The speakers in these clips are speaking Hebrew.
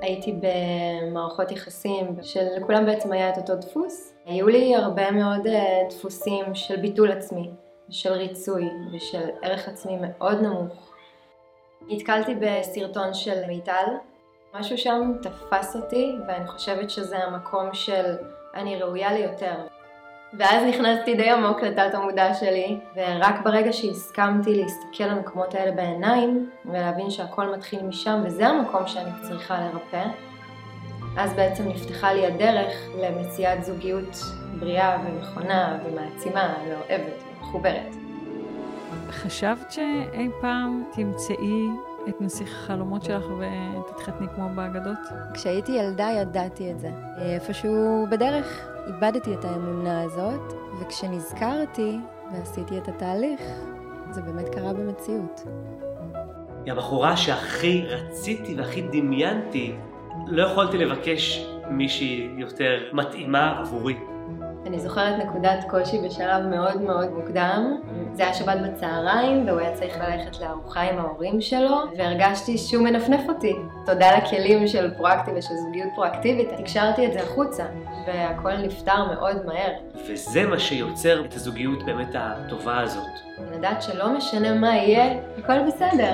הייתי במערכות יחסים שלכולם בעצם היה את אותו דפוס. היו לי הרבה מאוד אה, דפוסים של ביטול עצמי, של ריצוי ושל ערך עצמי מאוד נמוך. נתקלתי בסרטון של מיטל, משהו שם תפס אותי ואני חושבת שזה המקום של אני ראויה ליותר. ואז נכנסתי די עמוק לתת המודע שלי, ורק ברגע שהסכמתי להסתכל למקומות האלה בעיניים, ולהבין שהכל מתחיל משם, וזה המקום שאני צריכה לרפא, אז בעצם נפתחה לי הדרך למציאת זוגיות בריאה ונכונה ומעצימה ואוהבת ומחוברת. חשבת שאי פעם תמצאי את נסיך החלומות שלך ותתחתני כמו באגדות? כשהייתי ילדה ידעתי את זה. איפשהו בדרך איבדתי את האמונה הזאת, וכשנזכרתי ועשיתי את התהליך, זה באמת קרה במציאות. היא הבחורה שהכי רציתי והכי דמיינתי, לא יכולתי לבקש מישהי יותר מתאימה עבורי. אני זוכרת נקודת קושי בשלב מאוד מאוד מוקדם. זה היה שבת בצהריים, והוא היה צריך ללכת לארוחה עם ההורים שלו, והרגשתי שהוא מנפנף אותי. תודה לכלים של פרואקטיב ושל זוגיות פרואקטיבית, תקשרתי את זה החוצה, והכל נפתר מאוד מהר. וזה מה שיוצר את הזוגיות באמת הטובה הזאת. לדעת שלא משנה מה יהיה, הכל בסדר.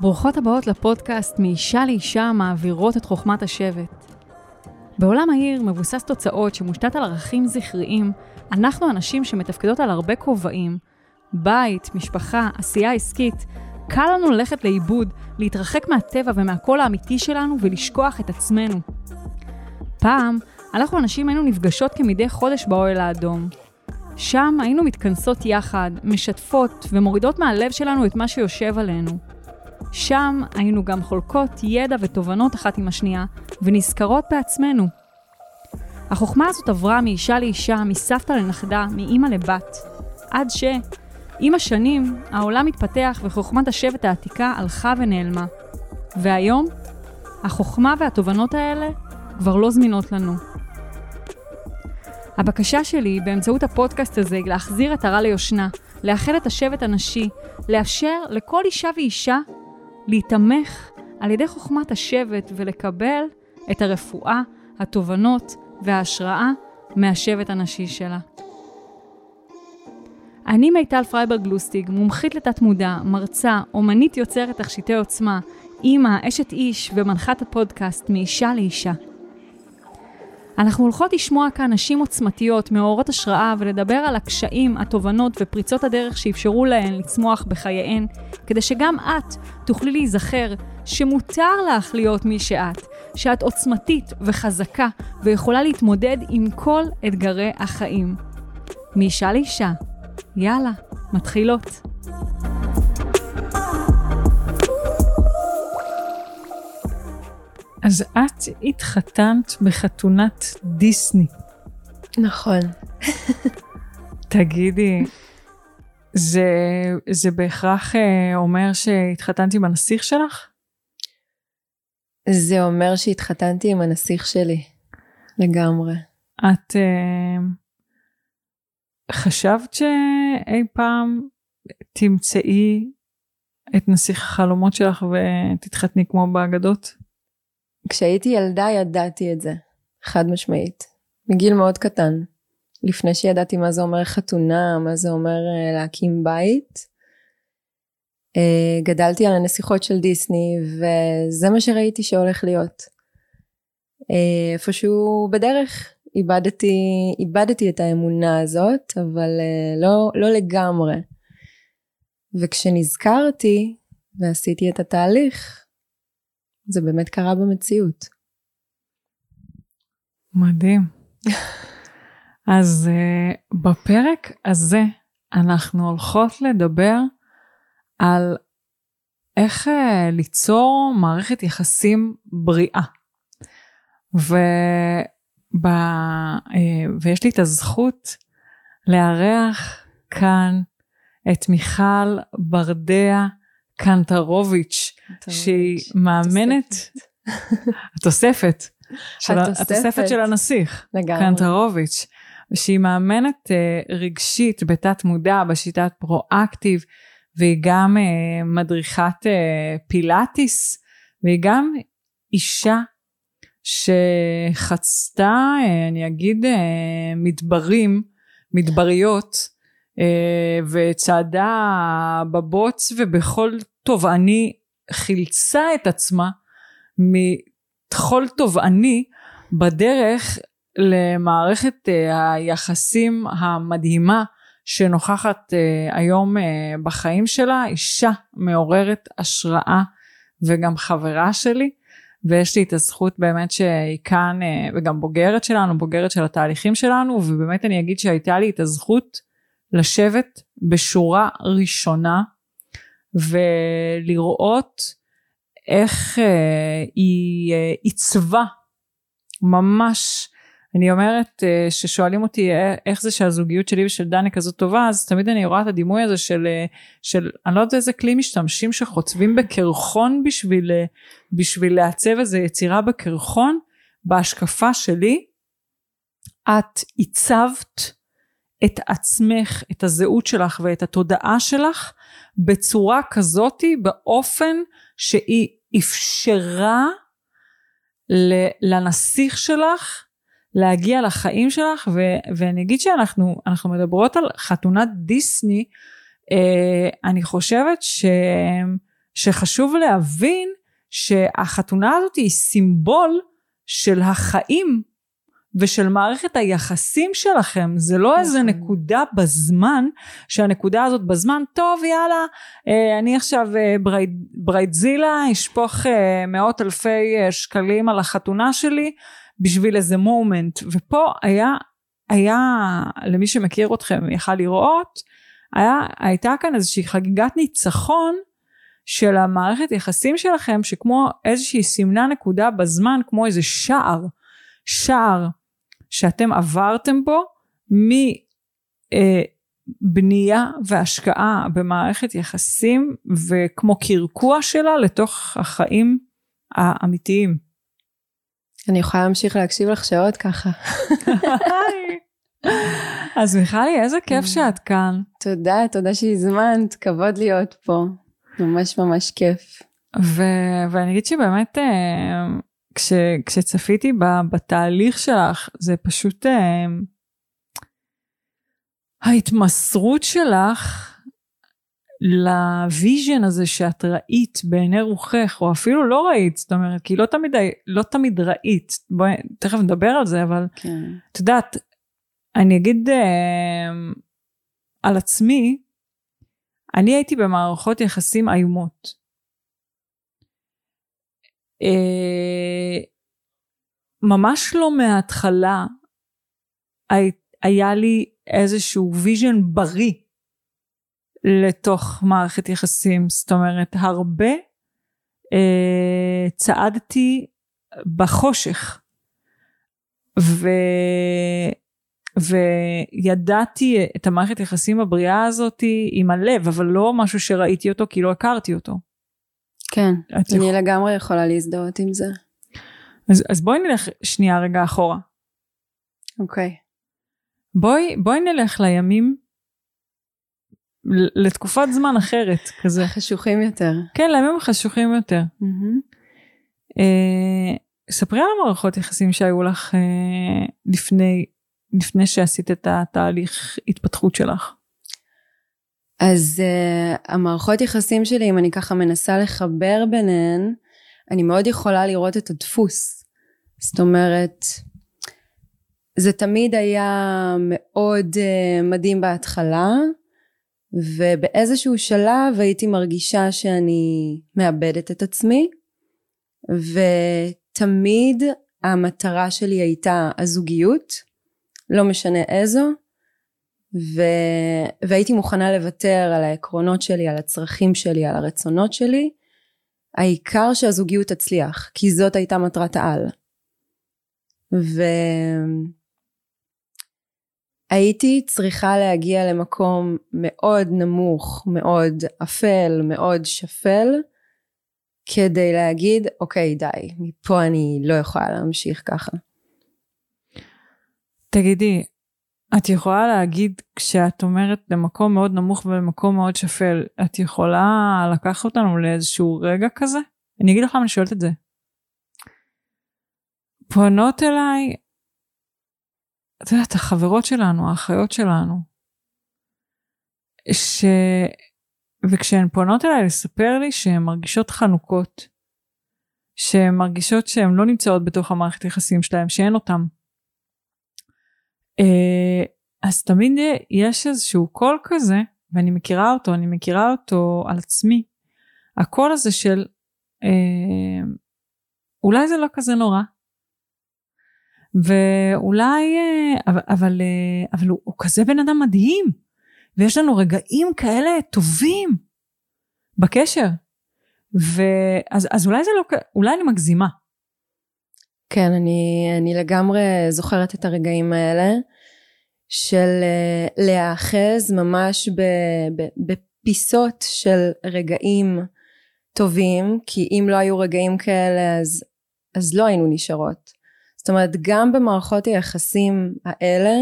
ברוכות הבאות לפודקאסט מאישה לאישה מעבירות את חוכמת השבט. בעולם העיר מבוסס תוצאות שמושתת על ערכים זכריים, אנחנו אנשים שמתפקדות על הרבה כובעים, בית, משפחה, עשייה עסקית, קל לנו ללכת לאיבוד, להתרחק מהטבע ומהקול האמיתי שלנו ולשכוח את עצמנו. פעם, אנחנו אנשים היינו נפגשות כמדי חודש באוהל האדום. שם היינו מתכנסות יחד, משתפות ומורידות מהלב שלנו את מה שיושב עלינו. שם היינו גם חולקות ידע ותובנות אחת עם השנייה, ונזכרות בעצמנו. החוכמה הזאת עברה מאישה לאישה, מסבתא לנכדה, מאימא לבת, עד ש... עם השנים, העולם התפתח וחוכמת השבט העתיקה הלכה ונעלמה. והיום, החוכמה והתובנות האלה כבר לא זמינות לנו. הבקשה שלי באמצעות הפודקאסט הזה היא להחזיר עטרה ליושנה, לאחד את השבט הנשי, לאפשר לכל אישה ואישה להיתמך על ידי חוכמת השבט ולקבל את הרפואה, התובנות וההשראה מהשבט הנשי שלה. אני מיטל פרייברג לוסטיג, מומחית לתת מודע, מרצה, אומנית יוצרת תכשיטי עוצמה, אימא, אשת איש ומנחת הפודקאסט מאישה לאישה. אנחנו הולכות לשמוע כאן נשים עוצמתיות, מאורות השראה, ולדבר על הקשיים, התובנות ופריצות הדרך שאפשרו להן לצמוח בחייהן, כדי שגם את תוכלי להיזכר שמותר לך להיות מי שאת, שאת עוצמתית וחזקה ויכולה להתמודד עם כל אתגרי החיים. מאישה לאישה. יאללה, מתחילות. אז את התחתנת בחתונת דיסני. נכון. תגידי, זה, זה בהכרח אה, אומר שהתחתנת עם הנסיך שלך? זה אומר שהתחתנתי עם הנסיך שלי, לגמרי. את uh, חשבת שאי פעם תמצאי את נסיך החלומות שלך ותתחתני כמו באגדות? כשהייתי ילדה ידעתי את זה, חד משמעית. מגיל מאוד קטן. לפני שידעתי מה זה אומר חתונה, מה זה אומר אה, להקים בית. אה, גדלתי על הנסיכות של דיסני וזה מה שראיתי שהולך להיות. אה, איפשהו בדרך איבדתי, איבדתי את האמונה הזאת, אבל לא, לא לגמרי. וכשנזכרתי ועשיתי את התהליך, זה באמת קרה במציאות. מדהים. אז uh, בפרק הזה אנחנו הולכות לדבר על איך uh, ליצור מערכת יחסים בריאה. ו... ב... uh, ויש לי את הזכות לארח כאן את מיכל ברדע קנטרוביץ', שהיא מאמנת, התוספת, של התוספת. של הנסיך. קנטרוביץ', שהיא מאמנת uh, רגשית בתת מודע בשיטת פרואקטיב, והיא גם uh, מדריכת uh, פילאטיס, והיא גם אישה שחצתה, אני אגיד, מדברים, מדבריות, וצעדה בבוץ ובכל תובעני חילצה את עצמה מטחול תובעני בדרך למערכת אה, היחסים המדהימה שנוכחת אה, היום אה, בחיים שלה, אישה מעוררת השראה וגם חברה שלי. ויש לי את הזכות באמת שהיא כאן, וגם בוגרת שלנו, בוגרת של התהליכים שלנו, ובאמת אני אגיד שהייתה לי את הזכות לשבת בשורה ראשונה ולראות איך היא עיצבה ממש. אני אומרת uh, ששואלים אותי אה, איך זה שהזוגיות שלי ושל דני כזאת טובה? אז תמיד אני רואה את הדימוי הזה של, uh, של אני לא יודעת איזה כלי משתמשים שחוצבים בקרחון בשביל, uh, בשביל לעצב איזה יצירה בקרחון. בהשקפה שלי את עיצבת את עצמך את הזהות שלך ואת התודעה שלך בצורה כזאתי באופן שהיא אפשרה לנסיך שלך להגיע לחיים שלך ו- ואני אגיד שאנחנו אנחנו מדברות על חתונת דיסני אה, אני חושבת ש- שחשוב להבין שהחתונה הזאת היא סימבול של החיים ושל מערכת היחסים שלכם זה לא איזה נכון. נקודה בזמן שהנקודה הזאת בזמן טוב יאללה אה, אני עכשיו אה, bride, bridezilla אשפוך אה, מאות אלפי שקלים על החתונה שלי בשביל איזה moment ופה היה היה למי שמכיר אתכם יכל לראות היה הייתה כאן איזושהי חגיגת ניצחון של המערכת יחסים שלכם שכמו איזושהי סימנה נקודה בזמן כמו איזה שער שער שאתם עברתם בו מבנייה אה, והשקעה במערכת יחסים וכמו קרקוע שלה לתוך החיים האמיתיים. אני יכולה להמשיך להקשיב לך שעות ככה. אז מיכלי, איזה כיף mm. שאת כאן. תודה, תודה שהזמנת, כבוד להיות פה. ממש ממש כיף. ו- ואני אגיד שבאמת, אה, כש- כשצפיתי ב- בתהליך שלך, זה פשוט... אה, ההתמסרות שלך ל vision הזה שאת ראית בעיני רוחך, או אפילו לא ראית, זאת אומרת, כי לא תמיד, לא תמיד ראית, בואי, תכף נדבר על זה, אבל כן. את יודעת, אני אגיד אה, על עצמי, אני הייתי במערכות יחסים איומות. אה, ממש לא מההתחלה היה לי איזשהו vision בריא לתוך מערכת יחסים, זאת אומרת הרבה אה, צעדתי בחושך ו, וידעתי את המערכת יחסים הבריאה הזאת עם הלב, אבל לא משהו שראיתי אותו כי לא הכרתי אותו. כן, אני יכול... לגמרי יכולה להזדהות עם זה. אז, אז בואי נלך שנייה רגע אחורה. אוקיי. בואי, בואי נלך לימים לתקופת זמן אחרת כזה. חשוכים יותר. כן, לימים חשוכים יותר. Mm-hmm. אה, ספרי על המערכות יחסים שהיו לך אה, לפני, לפני שעשית את התהליך התפתחות שלך. אז uh, המערכות יחסים שלי, אם אני ככה מנסה לחבר ביניהן, אני מאוד יכולה לראות את הדפוס. זאת אומרת, זה תמיד היה מאוד uh, מדהים בהתחלה, ובאיזשהו שלב הייתי מרגישה שאני מאבדת את עצמי ותמיד המטרה שלי הייתה הזוגיות לא משנה איזו ו... והייתי מוכנה לוותר על העקרונות שלי על הצרכים שלי על הרצונות שלי העיקר שהזוגיות תצליח כי זאת הייתה מטרת העל ו... הייתי צריכה להגיע למקום מאוד נמוך, מאוד אפל, מאוד שפל, כדי להגיד, אוקיי, די, מפה אני לא יכולה להמשיך ככה. תגידי, את יכולה להגיד כשאת אומרת למקום מאוד נמוך ולמקום מאוד שפל, את יכולה לקחת אותנו לאיזשהו רגע כזה? אני אגיד לך למה אני שואלת את זה. פונות אליי, את יודעת, החברות שלנו, האחיות שלנו, ש... וכשהן פונות אליי לספר לי שהן מרגישות חנוכות, שהן מרגישות שהן לא נמצאות בתוך המערכת יחסים שלהן, שאין אותן. אה, אז תמיד יש איזשהו קול כזה, ואני מכירה אותו, אני מכירה אותו על עצמי. הקול הזה של אה, אולי זה לא כזה נורא. ואולי, אה, אבל, אבל, אבל הוא, הוא כזה בן אדם מדהים. ויש לנו רגעים כאלה טובים בקשר. ואז אז אולי זה לא, אולי אני מגזימה. כן, אני, אני לגמרי זוכרת את הרגעים האלה של אה, להיאחז ממש ב, ב, בפיסות של רגעים טובים, כי אם לא היו רגעים כאלה אז, אז לא היינו נשארות. זאת אומרת, גם במערכות היחסים האלה,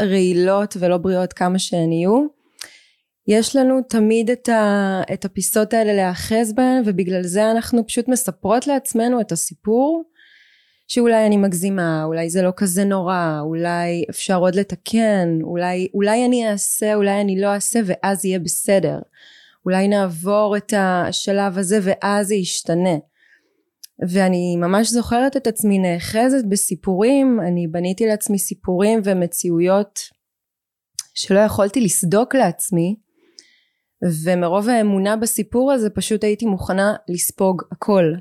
רעילות ולא בריאות כמה שהן יהיו, יש לנו תמיד את, ה, את הפיסות האלה להיאחז בהן ובגלל זה אנחנו פשוט מספרות לעצמנו את הסיפור שאולי אני מגזימה, אולי זה לא כזה נורא, אולי אפשר עוד לתקן, אולי, אולי אני אעשה, אולי אני לא אעשה ואז יהיה בסדר. אולי נעבור את השלב הזה ואז זה ישתנה. ואני ממש זוכרת את עצמי נאחזת בסיפורים, אני בניתי לעצמי סיפורים ומציאויות שלא יכולתי לסדוק לעצמי, ומרוב האמונה בסיפור הזה פשוט הייתי מוכנה לספוג הכל.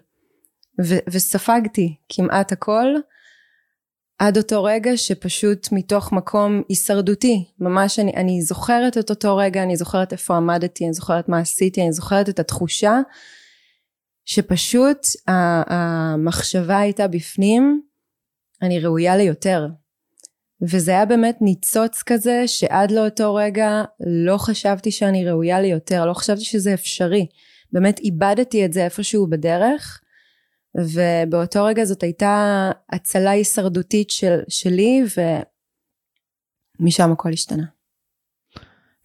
ו- וספגתי כמעט הכל עד אותו רגע שפשוט מתוך מקום הישרדותי ממש אני, אני זוכרת את אותו רגע אני זוכרת איפה עמדתי אני זוכרת מה עשיתי אני זוכרת את התחושה שפשוט המחשבה הייתה בפנים אני ראויה ליותר. וזה היה באמת ניצוץ כזה שעד לאותו רגע לא חשבתי שאני ראויה ליותר לא חשבתי שזה אפשרי. באמת איבדתי את זה איפשהו בדרך ובאותו רגע זאת הייתה הצלה הישרדותית של, שלי ומשם הכל השתנה.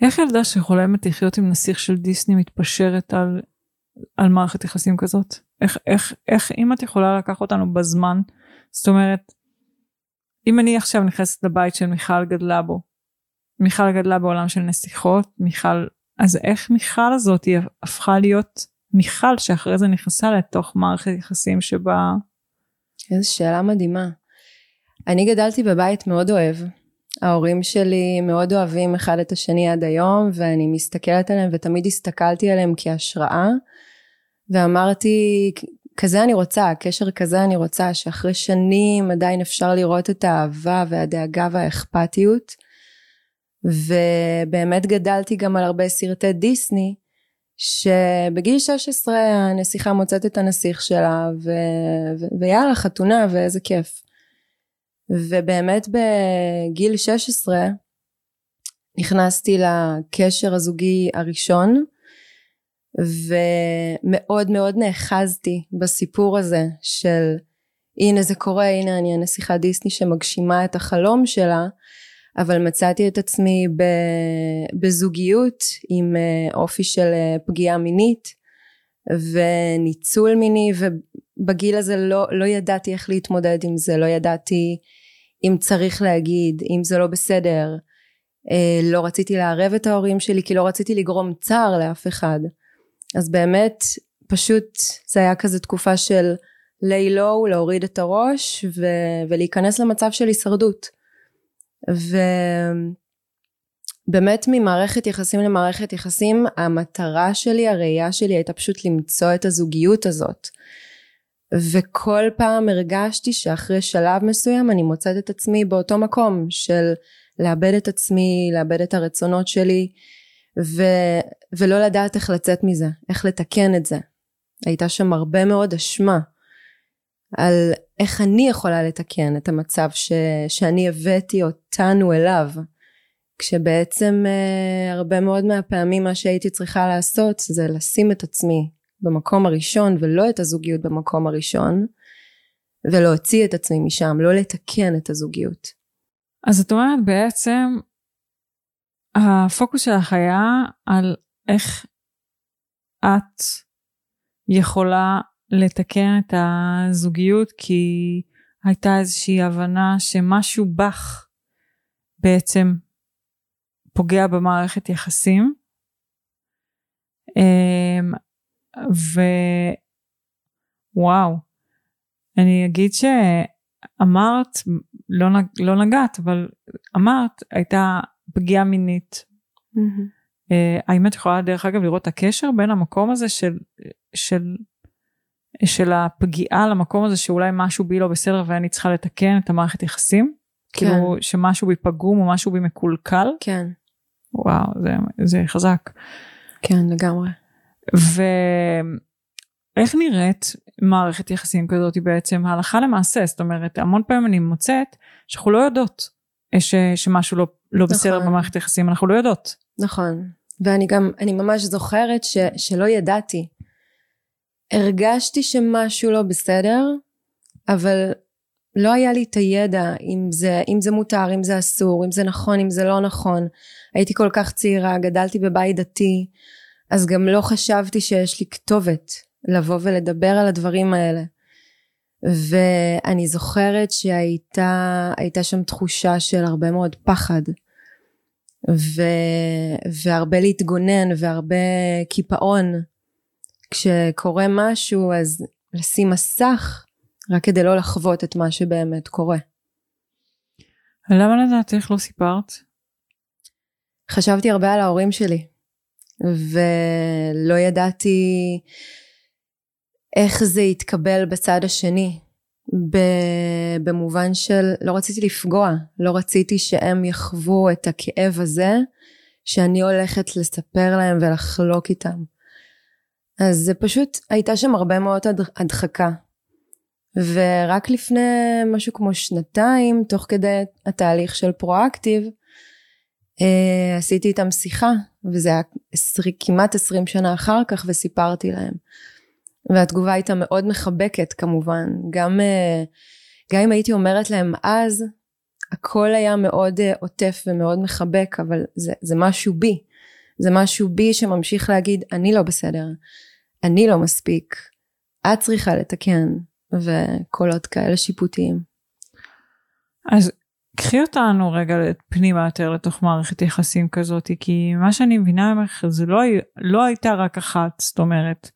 איך ילדה שחולמת לחיות עם נסיך של דיסני מתפשרת על, על מערכת יחסים כזאת? איך, איך, איך אם את יכולה לקחת אותנו בזמן, זאת אומרת, אם אני עכשיו נכנסת לבית של מיכל גדלה בו, מיכל גדלה בעולם של נסיכות, מיכל, אז איך מיכל הזאת הפכה להיות מיכל שאחרי זה נכנסה לתוך מערכת יחסים שבה... איזו שאלה מדהימה. אני גדלתי בבית מאוד אוהב. ההורים שלי מאוד אוהבים אחד את השני עד היום ואני מסתכלת עליהם ותמיד הסתכלתי עליהם כהשראה ואמרתי כזה אני רוצה, קשר כזה אני רוצה שאחרי שנים עדיין אפשר לראות את האהבה והדאגה והאכפתיות ובאמת גדלתי גם על הרבה סרטי דיסני שבגיל 16 הנסיכה מוצאת את הנסיך שלה ו... ו... ויאללה חתונה ואיזה כיף. ובאמת בגיל 16 נכנסתי לקשר הזוגי הראשון ומאוד מאוד נאחזתי בסיפור הזה של הנה זה קורה הנה אני הנסיכה דיסני שמגשימה את החלום שלה אבל מצאתי את עצמי בזוגיות עם אה, אופי של אה, פגיעה מינית וניצול מיני ובגיל הזה לא, לא ידעתי איך להתמודד עם זה לא ידעתי אם צריך להגיד אם זה לא בסדר. אה, לא רציתי לערב את ההורים שלי כי לא רציתי לגרום צער לאף אחד. אז באמת פשוט זה היה כזה תקופה של lay low להוריד את הראש ו- ולהיכנס למצב של הישרדות ובאמת ממערכת יחסים למערכת יחסים המטרה שלי הראייה שלי הייתה פשוט למצוא את הזוגיות הזאת. וכל פעם הרגשתי שאחרי שלב מסוים אני מוצאת את עצמי באותו מקום של לאבד את עצמי לאבד את הרצונות שלי ו, ולא לדעת איך לצאת מזה איך לתקן את זה. הייתה שם הרבה מאוד אשמה על איך אני יכולה לתקן את המצב ש, שאני הבאתי אותנו אליו כשבעצם uh, הרבה מאוד מהפעמים מה שהייתי צריכה לעשות זה לשים את עצמי במקום הראשון ולא את הזוגיות במקום הראשון ולהוציא את עצמי משם, לא לתקן את הזוגיות. אז את אומרת בעצם, הפוקוס שלך היה על איך את יכולה לתקן את הזוגיות כי הייתה איזושהי הבנה שמשהו בך בעצם פוגע במערכת יחסים. אמ, ווואו, אני אגיד שאמרת, לא, נג... לא נגעת, אבל אמרת, הייתה פגיעה מינית. Mm-hmm. האם את יכולה דרך אגב לראות את הקשר בין המקום הזה של, של, של הפגיעה למקום הזה שאולי משהו בי לא בסדר ואני צריכה לתקן את המערכת יחסים? כן. כאילו שמשהו בי פגום או משהו בי מקולקל? כן. וואו, זה, זה חזק. כן, לגמרי. ואיך נראית מערכת יחסים כזאת בעצם הלכה למעשה? זאת אומרת, המון פעמים אני מוצאת שאנחנו לא יודעות ש, שמשהו לא, לא נכון. בסדר במערכת יחסים, אנחנו לא יודעות. נכון. ואני גם, אני ממש זוכרת ש, שלא ידעתי. הרגשתי שמשהו לא בסדר, אבל לא היה לי את הידע אם זה, אם זה מותר, אם זה אסור, אם זה נכון, אם זה לא נכון. הייתי כל כך צעירה, גדלתי בבית דתי, אז גם לא חשבתי שיש לי כתובת לבוא ולדבר על הדברים האלה. ואני זוכרת שהייתה שם תחושה של הרבה מאוד פחד. ו, והרבה להתגונן והרבה קיפאון. כשקורה משהו אז לשים מסך רק כדי לא לחוות את מה שבאמת קורה. למה לדעת איך לא סיפרת? חשבתי הרבה על ההורים שלי ולא ידעתי איך זה יתקבל בצד השני במובן של לא רציתי לפגוע לא רציתי שהם יחוו את הכאב הזה שאני הולכת לספר להם ולחלוק איתם אז זה פשוט הייתה שם הרבה מאוד הדחקה. ורק לפני משהו כמו שנתיים תוך כדי התהליך של פרואקטיב אה, עשיתי איתם שיחה וזה היה עשרי, כמעט עשרים שנה אחר כך וסיפרתי להם. והתגובה הייתה מאוד מחבקת כמובן. גם, אה, גם אם הייתי אומרת להם אז הכל היה מאוד אה, עוטף ומאוד מחבק אבל זה, זה משהו בי זה משהו בי שממשיך להגיד אני לא בסדר אני לא מספיק את צריכה לתקן וקולות כאלה שיפוטיים. אז קחי אותנו רגע פנימה יותר לתוך מערכת יחסים כזאת כי מה שאני מבינה ממך זה לא, לא הייתה רק אחת זאת אומרת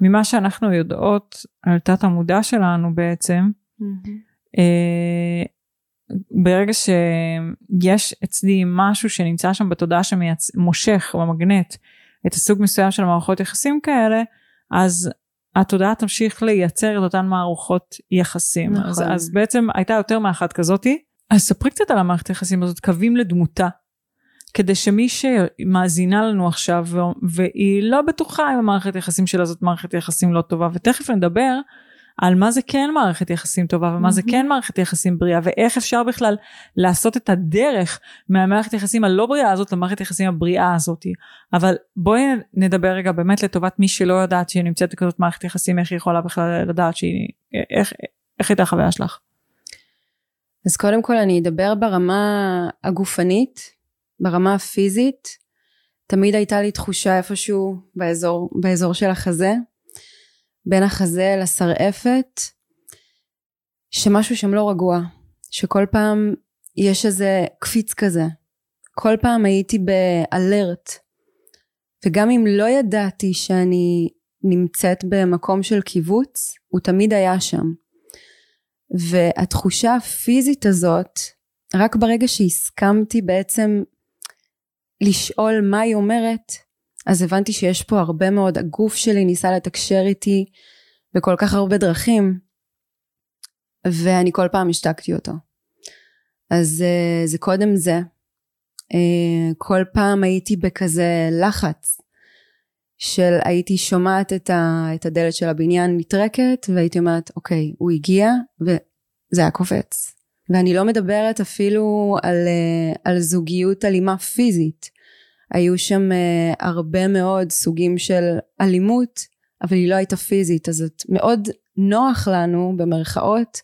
ממה שאנחנו יודעות על תת המודע שלנו בעצם mm-hmm. אה, ברגע שיש אצלי משהו שנמצא שם בתודעה שמושך במגנט את הסוג מסוים של מערכות יחסים כאלה אז התודעה תמשיך לייצר את אותן מערכות יחסים. נכון. אז, אז בעצם הייתה יותר מאחת כזאתי. אז ספרי קצת על המערכת היחסים הזאת, קווים לדמותה. כדי שמי שמאזינה לנו עכשיו והיא לא בטוחה אם המערכת יחסים שלה זאת מערכת יחסים לא טובה ותכף נדבר על מה זה כן מערכת יחסים טובה ומה זה כן מערכת יחסים בריאה ואיך אפשר בכלל לעשות את הדרך מהמערכת יחסים הלא בריאה הזאת למערכת יחסים הבריאה הזאת. אבל בואי נדבר רגע באמת לטובת מי שלא יודעת שהיא נמצאת בכזאת מערכת יחסים איך היא יכולה בכלל לדעת שהיא איך, איך הייתה החוויה שלך. אז קודם כל אני אדבר ברמה הגופנית ברמה הפיזית תמיד הייתה לי תחושה איפשהו באזור באזור של החזה בין החזה לשרעפת שמשהו שם לא רגוע שכל פעם יש איזה קפיץ כזה. כל פעם הייתי באלרט וגם אם לא ידעתי שאני נמצאת במקום של קיבוץ הוא תמיד היה שם. והתחושה הפיזית הזאת רק ברגע שהסכמתי בעצם לשאול מה היא אומרת אז הבנתי שיש פה הרבה מאוד, הגוף שלי ניסה לתקשר איתי בכל כך הרבה דרכים, ואני כל פעם השתקתי אותו. אז uh, זה קודם זה. Uh, כל פעם הייתי בכזה לחץ של הייתי שומעת את, ה, את הדלת של הבניין נטרקת והייתי אומרת אוקיי הוא הגיע וזה היה קופץ ואני לא מדברת אפילו על, uh, על זוגיות אלימה פיזית היו שם uh, הרבה מאוד סוגים של אלימות, אבל היא לא הייתה פיזית, אז מאוד נוח לנו, במרכאות,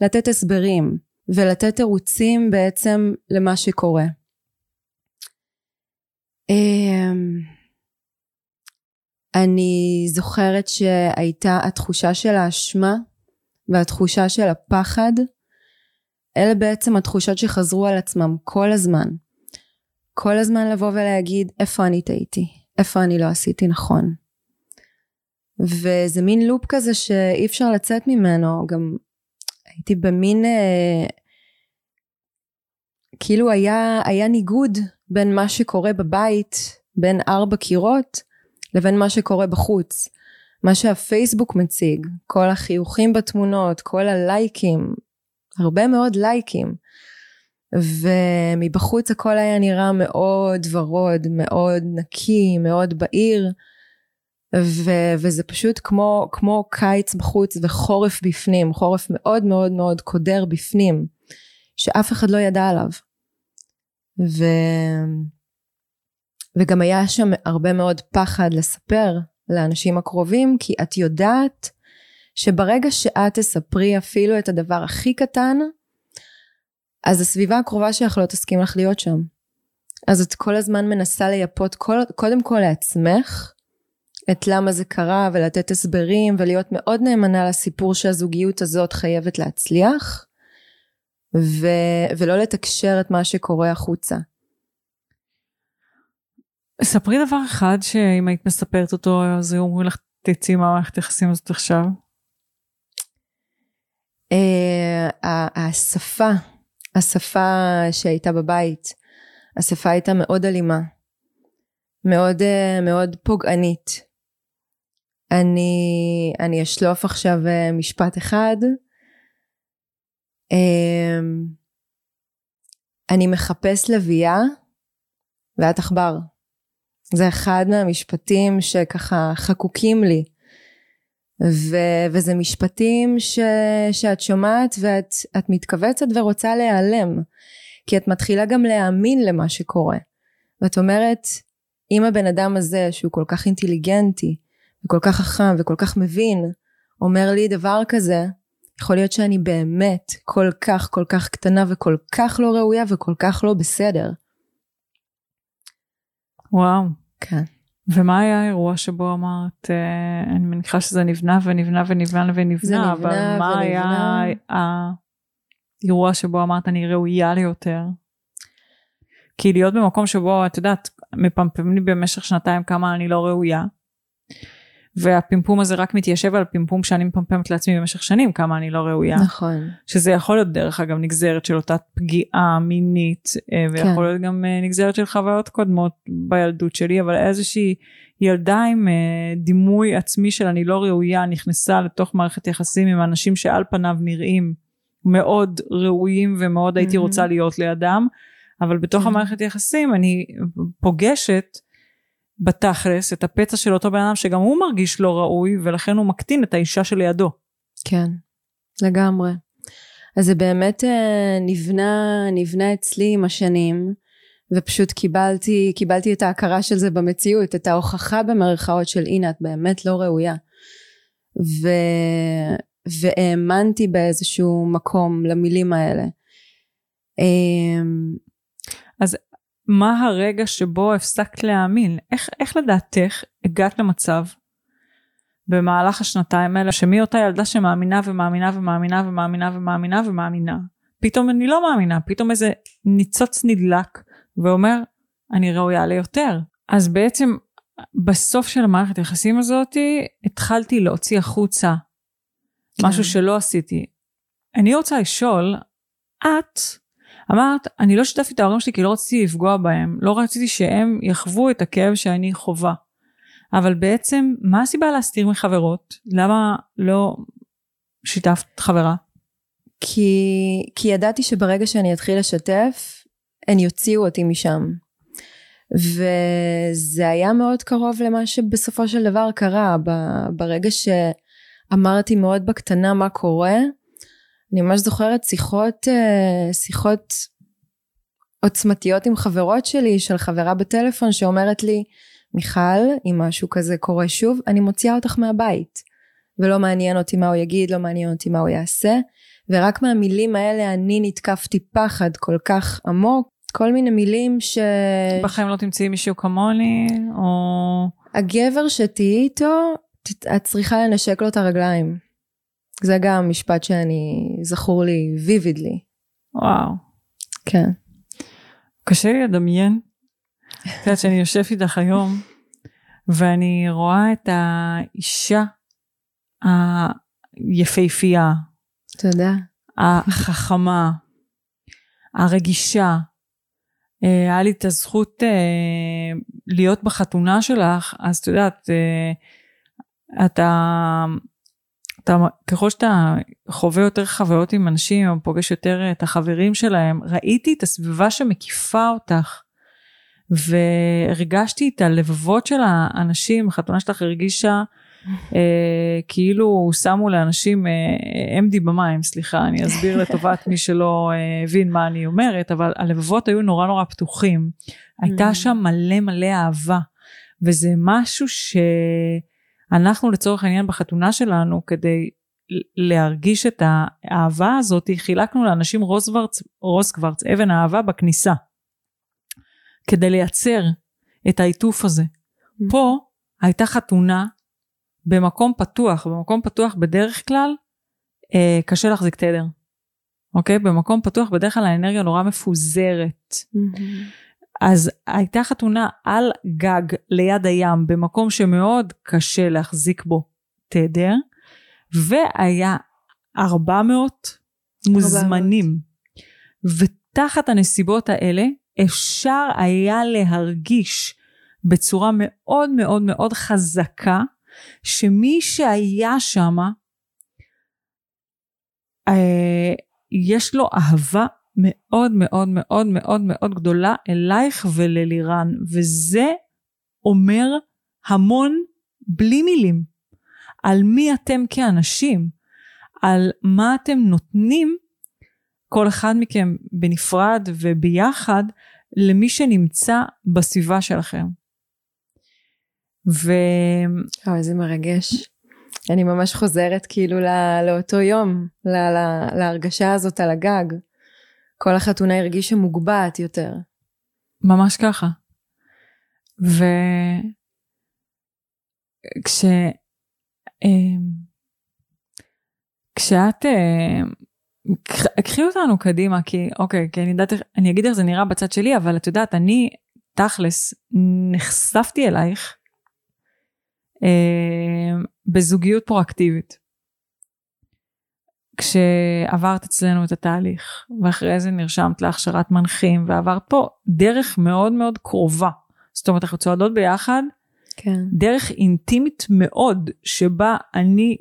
לתת הסברים ולתת תירוצים בעצם למה שקורה. אמ, אני זוכרת שהייתה התחושה של האשמה והתחושה של הפחד, אלה בעצם התחושות שחזרו על עצמם כל הזמן. כל הזמן לבוא ולהגיד איפה אני טעיתי, איפה אני לא עשיתי נכון. וזה מין לופ כזה שאי אפשר לצאת ממנו, גם הייתי במין, אה, כאילו היה, היה ניגוד בין מה שקורה בבית, בין ארבע קירות, לבין מה שקורה בחוץ. מה שהפייסבוק מציג, כל החיוכים בתמונות, כל הלייקים, הרבה מאוד לייקים. ומבחוץ הכל היה נראה מאוד ורוד, מאוד נקי, מאוד בהיר. ו- וזה פשוט כמו, כמו קיץ בחוץ וחורף בפנים, חורף מאוד מאוד מאוד קודר בפנים, שאף אחד לא ידע עליו. ו... וגם היה שם הרבה מאוד פחד לספר לאנשים הקרובים, כי את יודעת שברגע שאת תספרי אפילו את הדבר הכי קטן, אז הסביבה הקרובה שלך לא תסכים לך להיות שם. אז את כל הזמן מנסה לייפות כל, קודם כל לעצמך, את למה זה קרה ולתת הסברים ולהיות מאוד נאמנה לסיפור שהזוגיות הזאת חייבת להצליח ו, ולא לתקשר את מה שקורה החוצה. ספרי דבר אחד שאם היית מספרת אותו אז היו אומרים לך תצאי מהמערכת היחסים הזאת עכשיו. Uh, השפה, השפה שהייתה בבית, השפה הייתה מאוד אלימה, מאוד, uh, מאוד פוגענית. אני, אני אשלוף עכשיו uh, משפט אחד. Uh, אני מחפש לביאה ואת עכבר. זה אחד מהמשפטים שככה חקוקים לי. ו, וזה משפטים ש, שאת שומעת ואת מתכווצת ורוצה להיעלם. כי את מתחילה גם להאמין למה שקורה. ואת אומרת, אם הבן אדם הזה שהוא כל כך אינטליגנטי וכל כך חכם וכל כך מבין אומר לי דבר כזה, יכול להיות שאני באמת כל כך כל כך קטנה וכל כך לא ראויה וכל כך לא בסדר. וואו. כן. ומה היה האירוע שבו אמרת, אה, אני מניחה שזה נבנה ונבנה ונבנה ונבנה, זה נבנה אבל מה ונבנה. היה האירוע שבו אמרת, אני ראויה ליותר? כי להיות במקום שבו, את יודעת, מפמפמים לי במשך שנתיים כמה אני לא ראויה, והפמפום הזה רק מתיישב על פמפום שאני מפמפמת לעצמי במשך שנים כמה אני לא ראויה. נכון. שזה יכול להיות דרך אגב נגזרת של אותה פגיעה מינית אה, ויכול כן. להיות גם אה, נגזרת של חוויות קודמות בילדות שלי אבל איזושהי ילדה עם אה, דימוי עצמי של אני לא ראויה נכנסה לתוך מערכת יחסים עם אנשים שעל פניו נראים מאוד ראויים ומאוד הייתי מהמם. רוצה להיות לידם אבל בתוך כן. המערכת יחסים אני פוגשת בתכלס את הפצע של אותו בן אדם שגם הוא מרגיש לא ראוי ולכן הוא מקטין את האישה שלידו. כן, לגמרי. אז זה באמת אה, נבנה, נבנה אצלי עם השנים, ופשוט קיבלתי, קיבלתי את ההכרה של זה במציאות, את ההוכחה במרכאות של הנה את באמת לא ראויה. ו... והאמנתי באיזשהו מקום למילים האלה. אמ, מה הרגע שבו הפסקת להאמין? איך, איך לדעתך הגעת למצב במהלך השנתיים האלה שמאותה ילדה שמאמינה ומאמינה ומאמינה ומאמינה ומאמינה ומאמינה פתאום אני לא מאמינה פתאום איזה ניצוץ נדלק ואומר אני ראויה ליותר אז בעצם בסוף של המערכת היחסים הזאתי התחלתי להוציא החוצה כן. משהו שלא עשיתי אני רוצה לשאול את אמרת אני לא שיתפתי את ההורים שלי כי לא רציתי לפגוע בהם לא רציתי שהם יחוו את הכאב שאני חווה אבל בעצם מה הסיבה להסתיר מחברות למה לא שיתפת חברה כי, כי ידעתי שברגע שאני אתחיל לשתף, הן יוציאו אותי משם. וזה היה מאוד קרוב למה שבסופו של דבר קרה. ברגע שאמרתי מאוד בקטנה מה קורה, אני ממש זוכרת שיחות, אה, שיחות עוצמתיות עם חברות שלי, של חברה בטלפון שאומרת לי, מיכל, אם משהו כזה קורה שוב, אני מוציאה אותך מהבית. ולא מעניין אותי מה הוא יגיד, לא מעניין אותי מה הוא יעשה. ורק מהמילים האלה אני נתקפתי פחד כל כך עמוק, כל מיני מילים ש... בחיים לא תמצאי מישהו כמוני, או... הגבר שתהיי איתו, את צריכה לנשק לו את הרגליים. זה גם משפט שאני, זכור לי ויבידלי. וואו. כן. קשה לי לדמיין. את יודעת שאני יושבת איתך היום, ואני רואה את האישה היפהפייה. תודה. החכמה, הרגישה. אה, היה לי את הזכות אה, להיות בחתונה שלך, אז את יודעת, אה, אתה, אתה, ככל שאתה חווה יותר חוויות עם אנשים, או פוגש יותר את החברים שלהם, ראיתי את הסביבה שמקיפה אותך. והרגשתי את הלבבות של האנשים, החתונה שלך הרגישה אה, כאילו שמו לאנשים אה, MD במים, סליחה, אני אסביר לטובת מי שלא אה, הבין מה אני אומרת, אבל הלבבות היו נורא נורא פתוחים. הייתה mm. שם מלא מלא אהבה, וזה משהו שאנחנו לצורך העניין בחתונה שלנו, כדי להרגיש את האהבה הזאת, חילקנו לאנשים רוסקוורץ, רוסקוורץ, אבן האהבה בכניסה, כדי לייצר את העיטוף הזה. Mm. פה הייתה חתונה במקום פתוח, במקום פתוח בדרך כלל אה, קשה להחזיק תדר, אוקיי? במקום פתוח בדרך כלל האנרגיה נורא מפוזרת. Mm-hmm. אז הייתה חתונה על גג ליד הים במקום שמאוד קשה להחזיק בו תדר, והיה 400 מוזמנים. ותחת הנסיבות האלה אפשר היה להרגיש בצורה מאוד מאוד מאוד חזקה שמי שהיה שם, אה, יש לו אהבה מאוד מאוד מאוד מאוד מאוד גדולה אלייך וללירן, וזה אומר המון בלי מילים על מי אתם כאנשים, על מה אתם נותנים כל אחד מכם בנפרד וביחד למי שנמצא בסביבה שלכם. ו... אוי, איזה מרגש. אני ממש חוזרת כאילו לא, לאותו יום, לא, לא, להרגשה הזאת על הגג. כל החתונה הרגישה מוגבעת יותר. ממש ככה. וכש... אמ, כשאת... אמ, קחי אותנו קדימה, כי אוקיי, כי אני יודעת, אני אגיד איך זה נראה בצד שלי, אבל את יודעת, אני תכלס נחשפתי אלייך אה, בזוגיות פרואקטיבית. כשעברת אצלנו את התהליך, ואחרי זה נרשמת להכשרת מנחים, ועברת פה דרך מאוד מאוד קרובה. זאת אומרת, אנחנו צועדות ביחד, כן. דרך אינטימית מאוד, שבה אני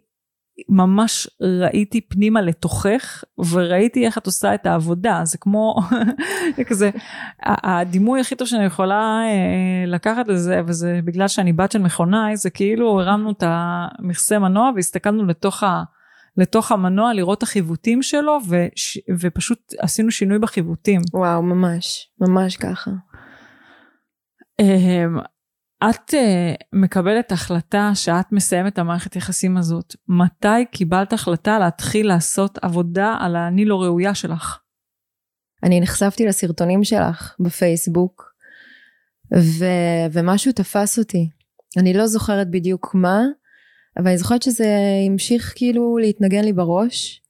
ממש ראיתי פנימה לתוכך, וראיתי איך את עושה את העבודה, זה כמו, כזה, הדימוי הכי טוב שאני יכולה אה, לקחת לזה, וזה בגלל שאני בת של מכונאי, זה כאילו הרמנו את המכסה מנוע והסתכלנו לתוך, ה, לתוך המנוע לראות את החיווטים שלו, וש, ופשוט עשינו שינוי בחיווטים. וואו, ממש, ממש ככה. אמ, את uh, מקבלת החלטה שאת מסיימת את המערכת יחסים הזאת. מתי קיבלת החלטה להתחיל לעשות עבודה על האני לא ראויה שלך? אני נחשפתי לסרטונים שלך בפייסבוק, ו- ומשהו תפס אותי. אני לא זוכרת בדיוק מה, אבל אני זוכרת שזה המשיך כאילו להתנגן לי בראש,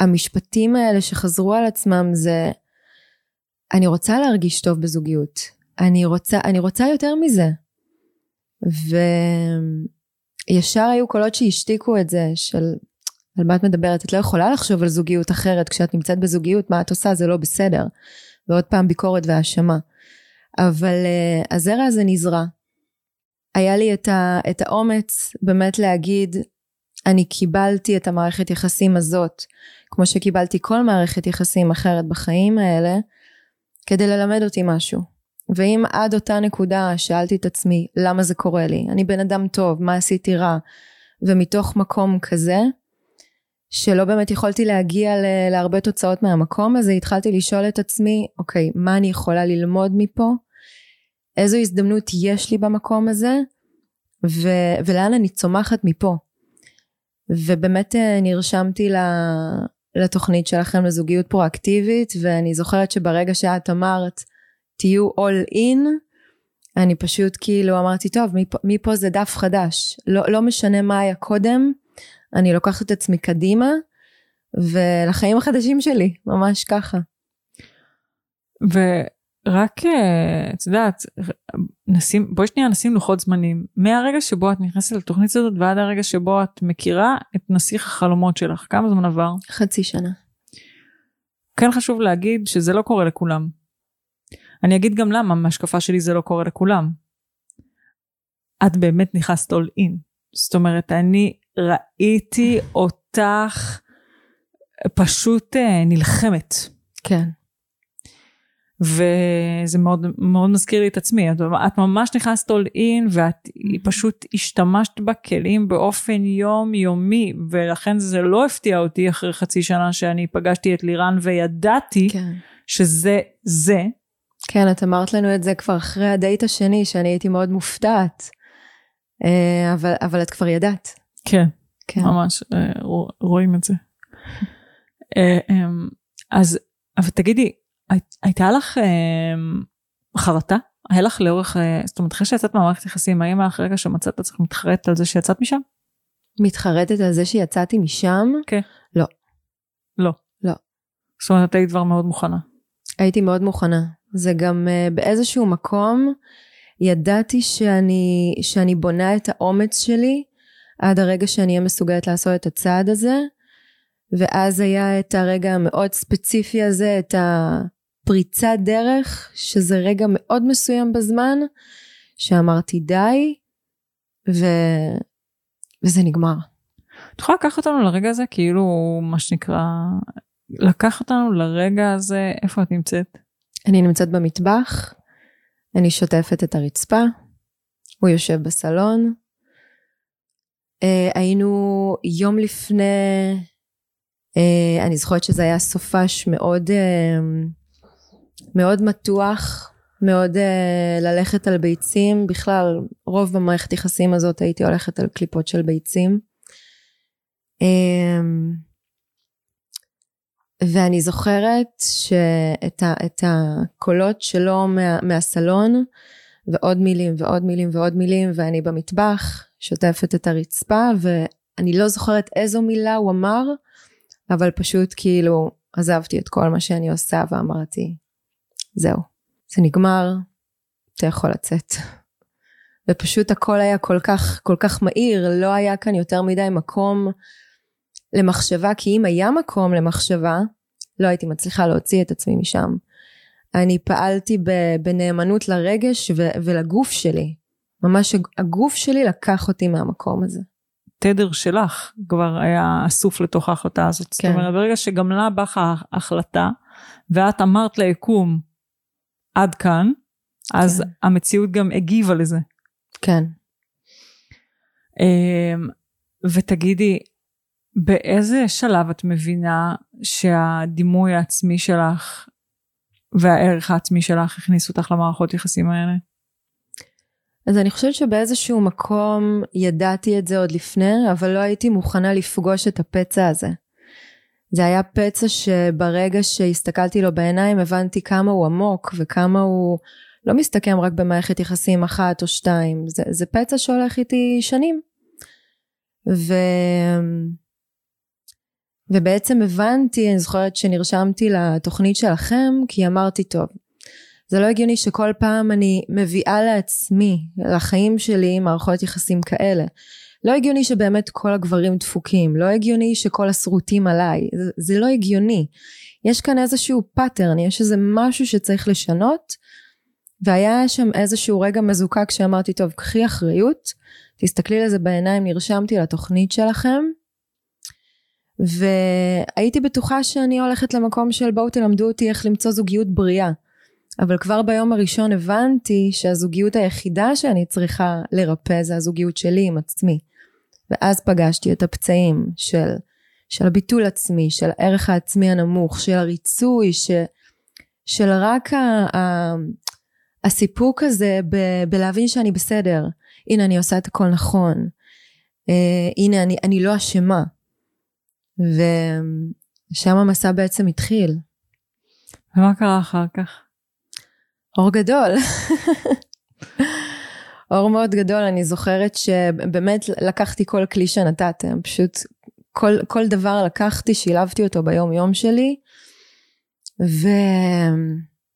והמשפטים וה- האלה שחזרו על עצמם זה אני רוצה להרגיש טוב בזוגיות. אני רוצה, אני רוצה יותר מזה. וישר היו קולות שהשתיקו את זה, של על מה את מדברת? את לא יכולה לחשוב על זוגיות אחרת כשאת נמצאת בזוגיות, מה את עושה? זה לא בסדר. ועוד פעם ביקורת והאשמה. אבל uh, הזרע הזה נזרע. היה לי את, ה, את האומץ באמת להגיד, אני קיבלתי את המערכת יחסים הזאת, כמו שקיבלתי כל מערכת יחסים אחרת בחיים האלה, כדי ללמד אותי משהו. ואם עד אותה נקודה שאלתי את עצמי למה זה קורה לי, אני בן אדם טוב, מה עשיתי רע, ומתוך מקום כזה, שלא באמת יכולתי להגיע ל- להרבה תוצאות מהמקום הזה, התחלתי לשאול את עצמי, אוקיי, מה אני יכולה ללמוד מפה? איזו הזדמנות יש לי במקום הזה? ו- ולאן אני צומחת מפה? ובאמת אה, נרשמתי ל- לתוכנית שלכם לזוגיות פרואקטיבית, ואני זוכרת שברגע שאת אמרת, תהיו all in, אני פשוט כאילו אמרתי, טוב, מפה, מפה זה דף חדש. לא, לא משנה מה היה קודם, אני לוקחת את עצמי קדימה, ולחיים החדשים שלי, ממש ככה. ורק, אה, את יודעת, נשים, בואי שנייה נשים לוחות זמנים. מהרגע שבו את נכנסת לתוכנית הזאת ועד הרגע שבו את מכירה את נסיך החלומות שלך, כמה זמן עבר? חצי שנה. כן חשוב להגיד שזה לא קורה לכולם. אני אגיד גם למה, מהשקפה שלי זה לא קורה לכולם. את באמת נכנסת all in. זאת אומרת, אני ראיתי אותך פשוט אה, נלחמת. כן. וזה מאוד, מאוד מזכיר לי את עצמי. את, את ממש נכנסת all in ואת פשוט השתמשת בכלים באופן יומיומי, ולכן זה לא הפתיע אותי אחרי חצי שנה שאני פגשתי את לירן וידעתי כן. שזה זה. כן, את אמרת לנו את זה כבר אחרי הדייט השני, שאני הייתי מאוד מופתעת. אה, אבל, אבל את כבר ידעת. כן. כן. ממש אה, רוא- רואים את זה. אה, אמ, אז אבל תגידי הי- הייתה לך אמ, חרטה? היה לך לאורך, אה, זאת אומרת אחרי שיצאת מהמערכת יחסים האם היה לך רגע שמצאת את עצמך מתחרט על זה שיצאת משם? מתחרטת על זה שיצאתי משם? לא. לא. זאת אומרת את היית כבר מאוד מוכנה. הייתי מאוד מוכנה. זה גם באיזשהו מקום ידעתי שאני, שאני בונה את האומץ שלי עד הרגע שאני אהיה מסוגלת לעשות את הצעד הזה. ואז היה את הרגע המאוד ספציפי הזה, את הפריצת דרך, שזה רגע מאוד מסוים בזמן, שאמרתי די, ו... וזה נגמר. את יכולה לקחת אותנו לרגע הזה כאילו מה שנקרא לקח אותנו לרגע הזה איפה את נמצאת? אני נמצאת במטבח, אני שוטפת את הרצפה, הוא יושב בסלון. Uh, היינו יום לפני, uh, אני זוכרת שזה היה סופש מאוד, uh, מאוד מתוח, מאוד uh, ללכת על ביצים, בכלל רוב במערכת יחסים הזאת הייתי הולכת על קליפות של ביצים. Uh, ואני זוכרת שאת ה, את הקולות שלו מה, מהסלון ועוד מילים ועוד מילים ועוד מילים ואני במטבח שוטפת את הרצפה ואני לא זוכרת איזו מילה הוא אמר אבל פשוט כאילו עזבתי את כל מה שאני עושה ואמרתי זהו זה נגמר אתה יכול לצאת ופשוט הכל היה כל כך כל כך מהיר לא היה כאן יותר מדי מקום למחשבה, כי אם היה מקום למחשבה, לא הייתי מצליחה להוציא את עצמי משם. אני פעלתי בנאמנות לרגש ולגוף שלי. ממש הגוף שלי לקח אותי מהמקום הזה. תדר שלך כבר היה אסוף לתוך ההחלטה הזאת. כן. זאת אומרת, ברגע שגמלה בך ההחלטה, ואת אמרת ליקום, עד כאן, אז כן. המציאות גם הגיבה לזה. כן. ותגידי, באיזה שלב את מבינה שהדימוי העצמי שלך והערך העצמי שלך הכניסו אותך למערכות יחסים האלה? אז אני חושבת שבאיזשהו מקום ידעתי את זה עוד לפני, אבל לא הייתי מוכנה לפגוש את הפצע הזה. זה היה פצע שברגע שהסתכלתי לו בעיניים הבנתי כמה הוא עמוק וכמה הוא לא מסתכם רק במערכת יחסים אחת או שתיים, זה, זה פצע שהולך איתי שנים. ו... ובעצם הבנתי, אני זוכרת שנרשמתי לתוכנית שלכם, כי אמרתי, טוב, זה לא הגיוני שכל פעם אני מביאה לעצמי, לחיים שלי, מערכות יחסים כאלה. לא הגיוני שבאמת כל הגברים דפוקים, לא הגיוני שכל השרוטים עליי, זה, זה לא הגיוני. יש כאן איזשהו pattern, יש איזה משהו שצריך לשנות, והיה שם איזשהו רגע מזוקק שאמרתי, טוב, קחי אחריות, תסתכלי לזה בעיניים, נרשמתי לתוכנית שלכם, והייתי בטוחה שאני הולכת למקום של בואו תלמדו אותי איך למצוא זוגיות בריאה. אבל כבר ביום הראשון הבנתי שהזוגיות היחידה שאני צריכה לרפא זה הזוגיות שלי עם עצמי. ואז פגשתי את הפצעים של, של הביטול עצמי, של הערך העצמי הנמוך, של הריצוי, ש, של רק ה, ה, הסיפוק הזה ב, בלהבין שאני בסדר, הנה אני עושה את הכל נכון, אה, הנה אני, אני לא אשמה. ושם המסע בעצם התחיל. ומה קרה אחר כך? אור גדול. אור מאוד גדול, אני זוכרת שבאמת לקחתי כל כלי שנתתם, פשוט כל, כל דבר לקחתי, שילבתי אותו ביום יום שלי,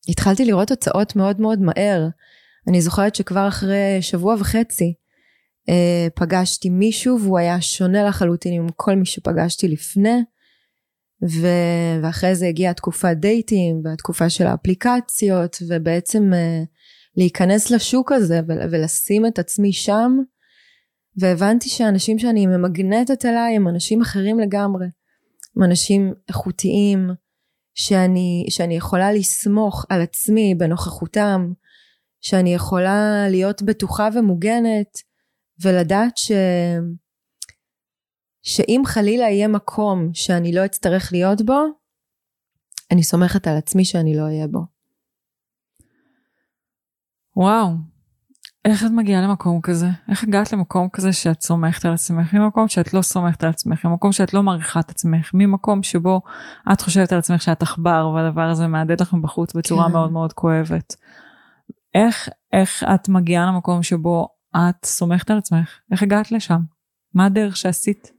והתחלתי לראות תוצאות מאוד מאוד מהר. אני זוכרת שכבר אחרי שבוע וחצי אה, פגשתי מישהו והוא היה שונה לחלוטין עם כל מי שפגשתי לפני, ו... ואחרי זה הגיעה תקופת דייטים והתקופה של האפליקציות, ובעצם אה, להיכנס לשוק הזה ולשים את עצמי שם, והבנתי שהאנשים שאני ממגנטת אליי הם אנשים אחרים לגמרי. הם אנשים איכותיים, שאני, שאני יכולה לסמוך על עצמי בנוכחותם, שאני יכולה להיות בטוחה ומוגנת, ולדעת ש... שאם חלילה יהיה מקום שאני לא אצטרך להיות בו, אני סומכת על עצמי שאני לא אהיה בו. וואו, איך את מגיעה למקום כזה? איך הגעת למקום כזה שאת סומכת על עצמך? ממקום שאת לא סומכת על עצמך, ממקום שאת לא מעריכה את עצמך, ממקום שבו את חושבת על עצמך שאת עכבר והדבר הזה מהדהד לכם בחוץ בצורה כן. מאוד מאוד כואבת. איך, איך את מגיעה למקום שבו את סומכת על עצמך? איך הגעת לשם? מה הדרך שעשית?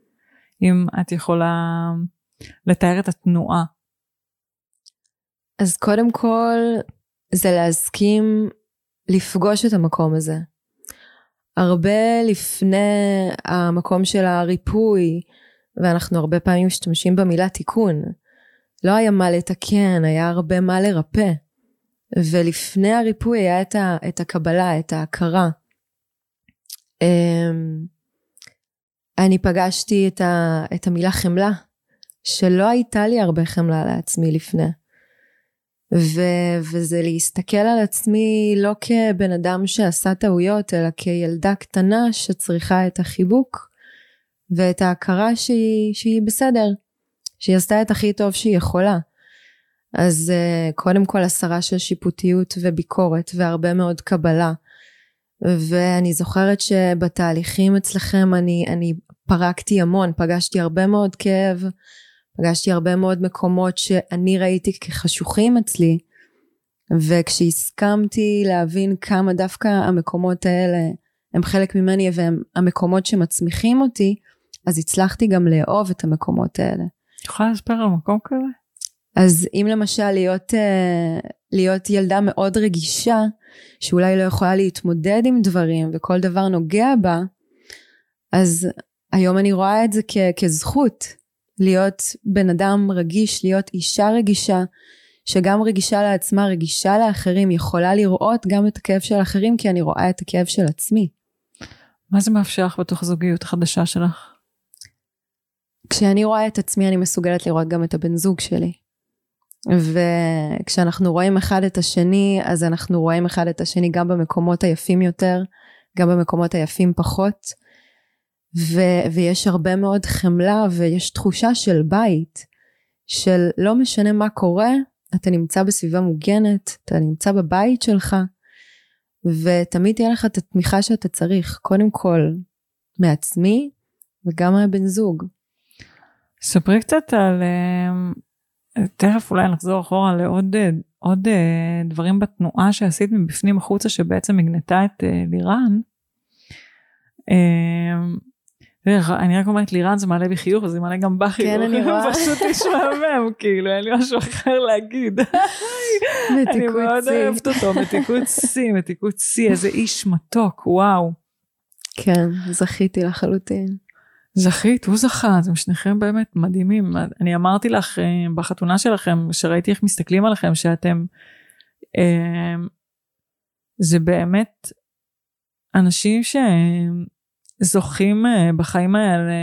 אם את יכולה לתאר את התנועה. אז קודם כל זה להסכים לפגוש את המקום הזה. הרבה לפני המקום של הריפוי, ואנחנו הרבה פעמים משתמשים במילה תיקון. לא היה מה לתקן, היה הרבה מה לרפא. ולפני הריפוי היה את, ה, את הקבלה, את ההכרה. אמ, אני פגשתי את, ה, את המילה חמלה, שלא הייתה לי הרבה חמלה לעצמי לפני. ו, וזה להסתכל על עצמי לא כבן אדם שעשה טעויות, אלא כילדה קטנה שצריכה את החיבוק ואת ההכרה שהיא, שהיא בסדר, שהיא עשתה את הכי טוב שהיא יכולה. אז uh, קודם כל הסרה של שיפוטיות וביקורת והרבה מאוד קבלה. ואני זוכרת שבתהליכים אצלכם אני, אני פרקתי המון, פגשתי הרבה מאוד כאב, פגשתי הרבה מאוד מקומות שאני ראיתי כחשוכים אצלי, וכשהסכמתי להבין כמה דווקא המקומות האלה הם חלק ממני והם המקומות שמצמיחים אותי, אז הצלחתי גם לאהוב את המקומות האלה. יכולה להסביר על מקום כזה? אז אם למשל להיות, אה, להיות ילדה מאוד רגישה, שאולי לא יכולה להתמודד עם דברים וכל דבר נוגע בה, אז היום אני רואה את זה כ- כזכות להיות בן אדם רגיש, להיות אישה רגישה, שגם רגישה לעצמה, רגישה לאחרים, יכולה לראות גם את הכאב של האחרים, כי אני רואה את הכאב של עצמי. מה זה מאפשר לך בתוך הזוגיות החדשה שלך? כשאני רואה את עצמי, אני מסוגלת לראות גם את הבן זוג שלי. וכשאנחנו רואים אחד את השני, אז אנחנו רואים אחד את השני גם במקומות היפים יותר, גם במקומות היפים פחות. ו- ויש הרבה מאוד חמלה ויש תחושה של בית, של לא משנה מה קורה, אתה נמצא בסביבה מוגנת, אתה נמצא בבית שלך, ותמיד תהיה לך את התמיכה שאתה צריך, קודם כל מעצמי וגם מהבן זוג. ספרי קצת על, אה, תכף אולי נחזור אחורה לעוד עוד אה, דברים בתנועה שעשית מבפנים החוצה שבעצם הגנתה את אה, לירן. אני רק אומרת לירן זה מעלה בי חיוך וזה מעלה גם בה חיוך. כן אני רואה. פשוט משעמם כאילו אין לי משהו אחר להגיד. אני מאוד אוהבת אותו מתיקות שיא מתיקות שיא איזה איש מתוק וואו. כן זכיתי לחלוטין. זכית הוא זכה אתם שניכם באמת מדהימים אני אמרתי לך אה, בחתונה שלכם שראיתי איך מסתכלים עליכם שאתם אה, זה באמת אנשים שהם זוכים אה, בחיים האלה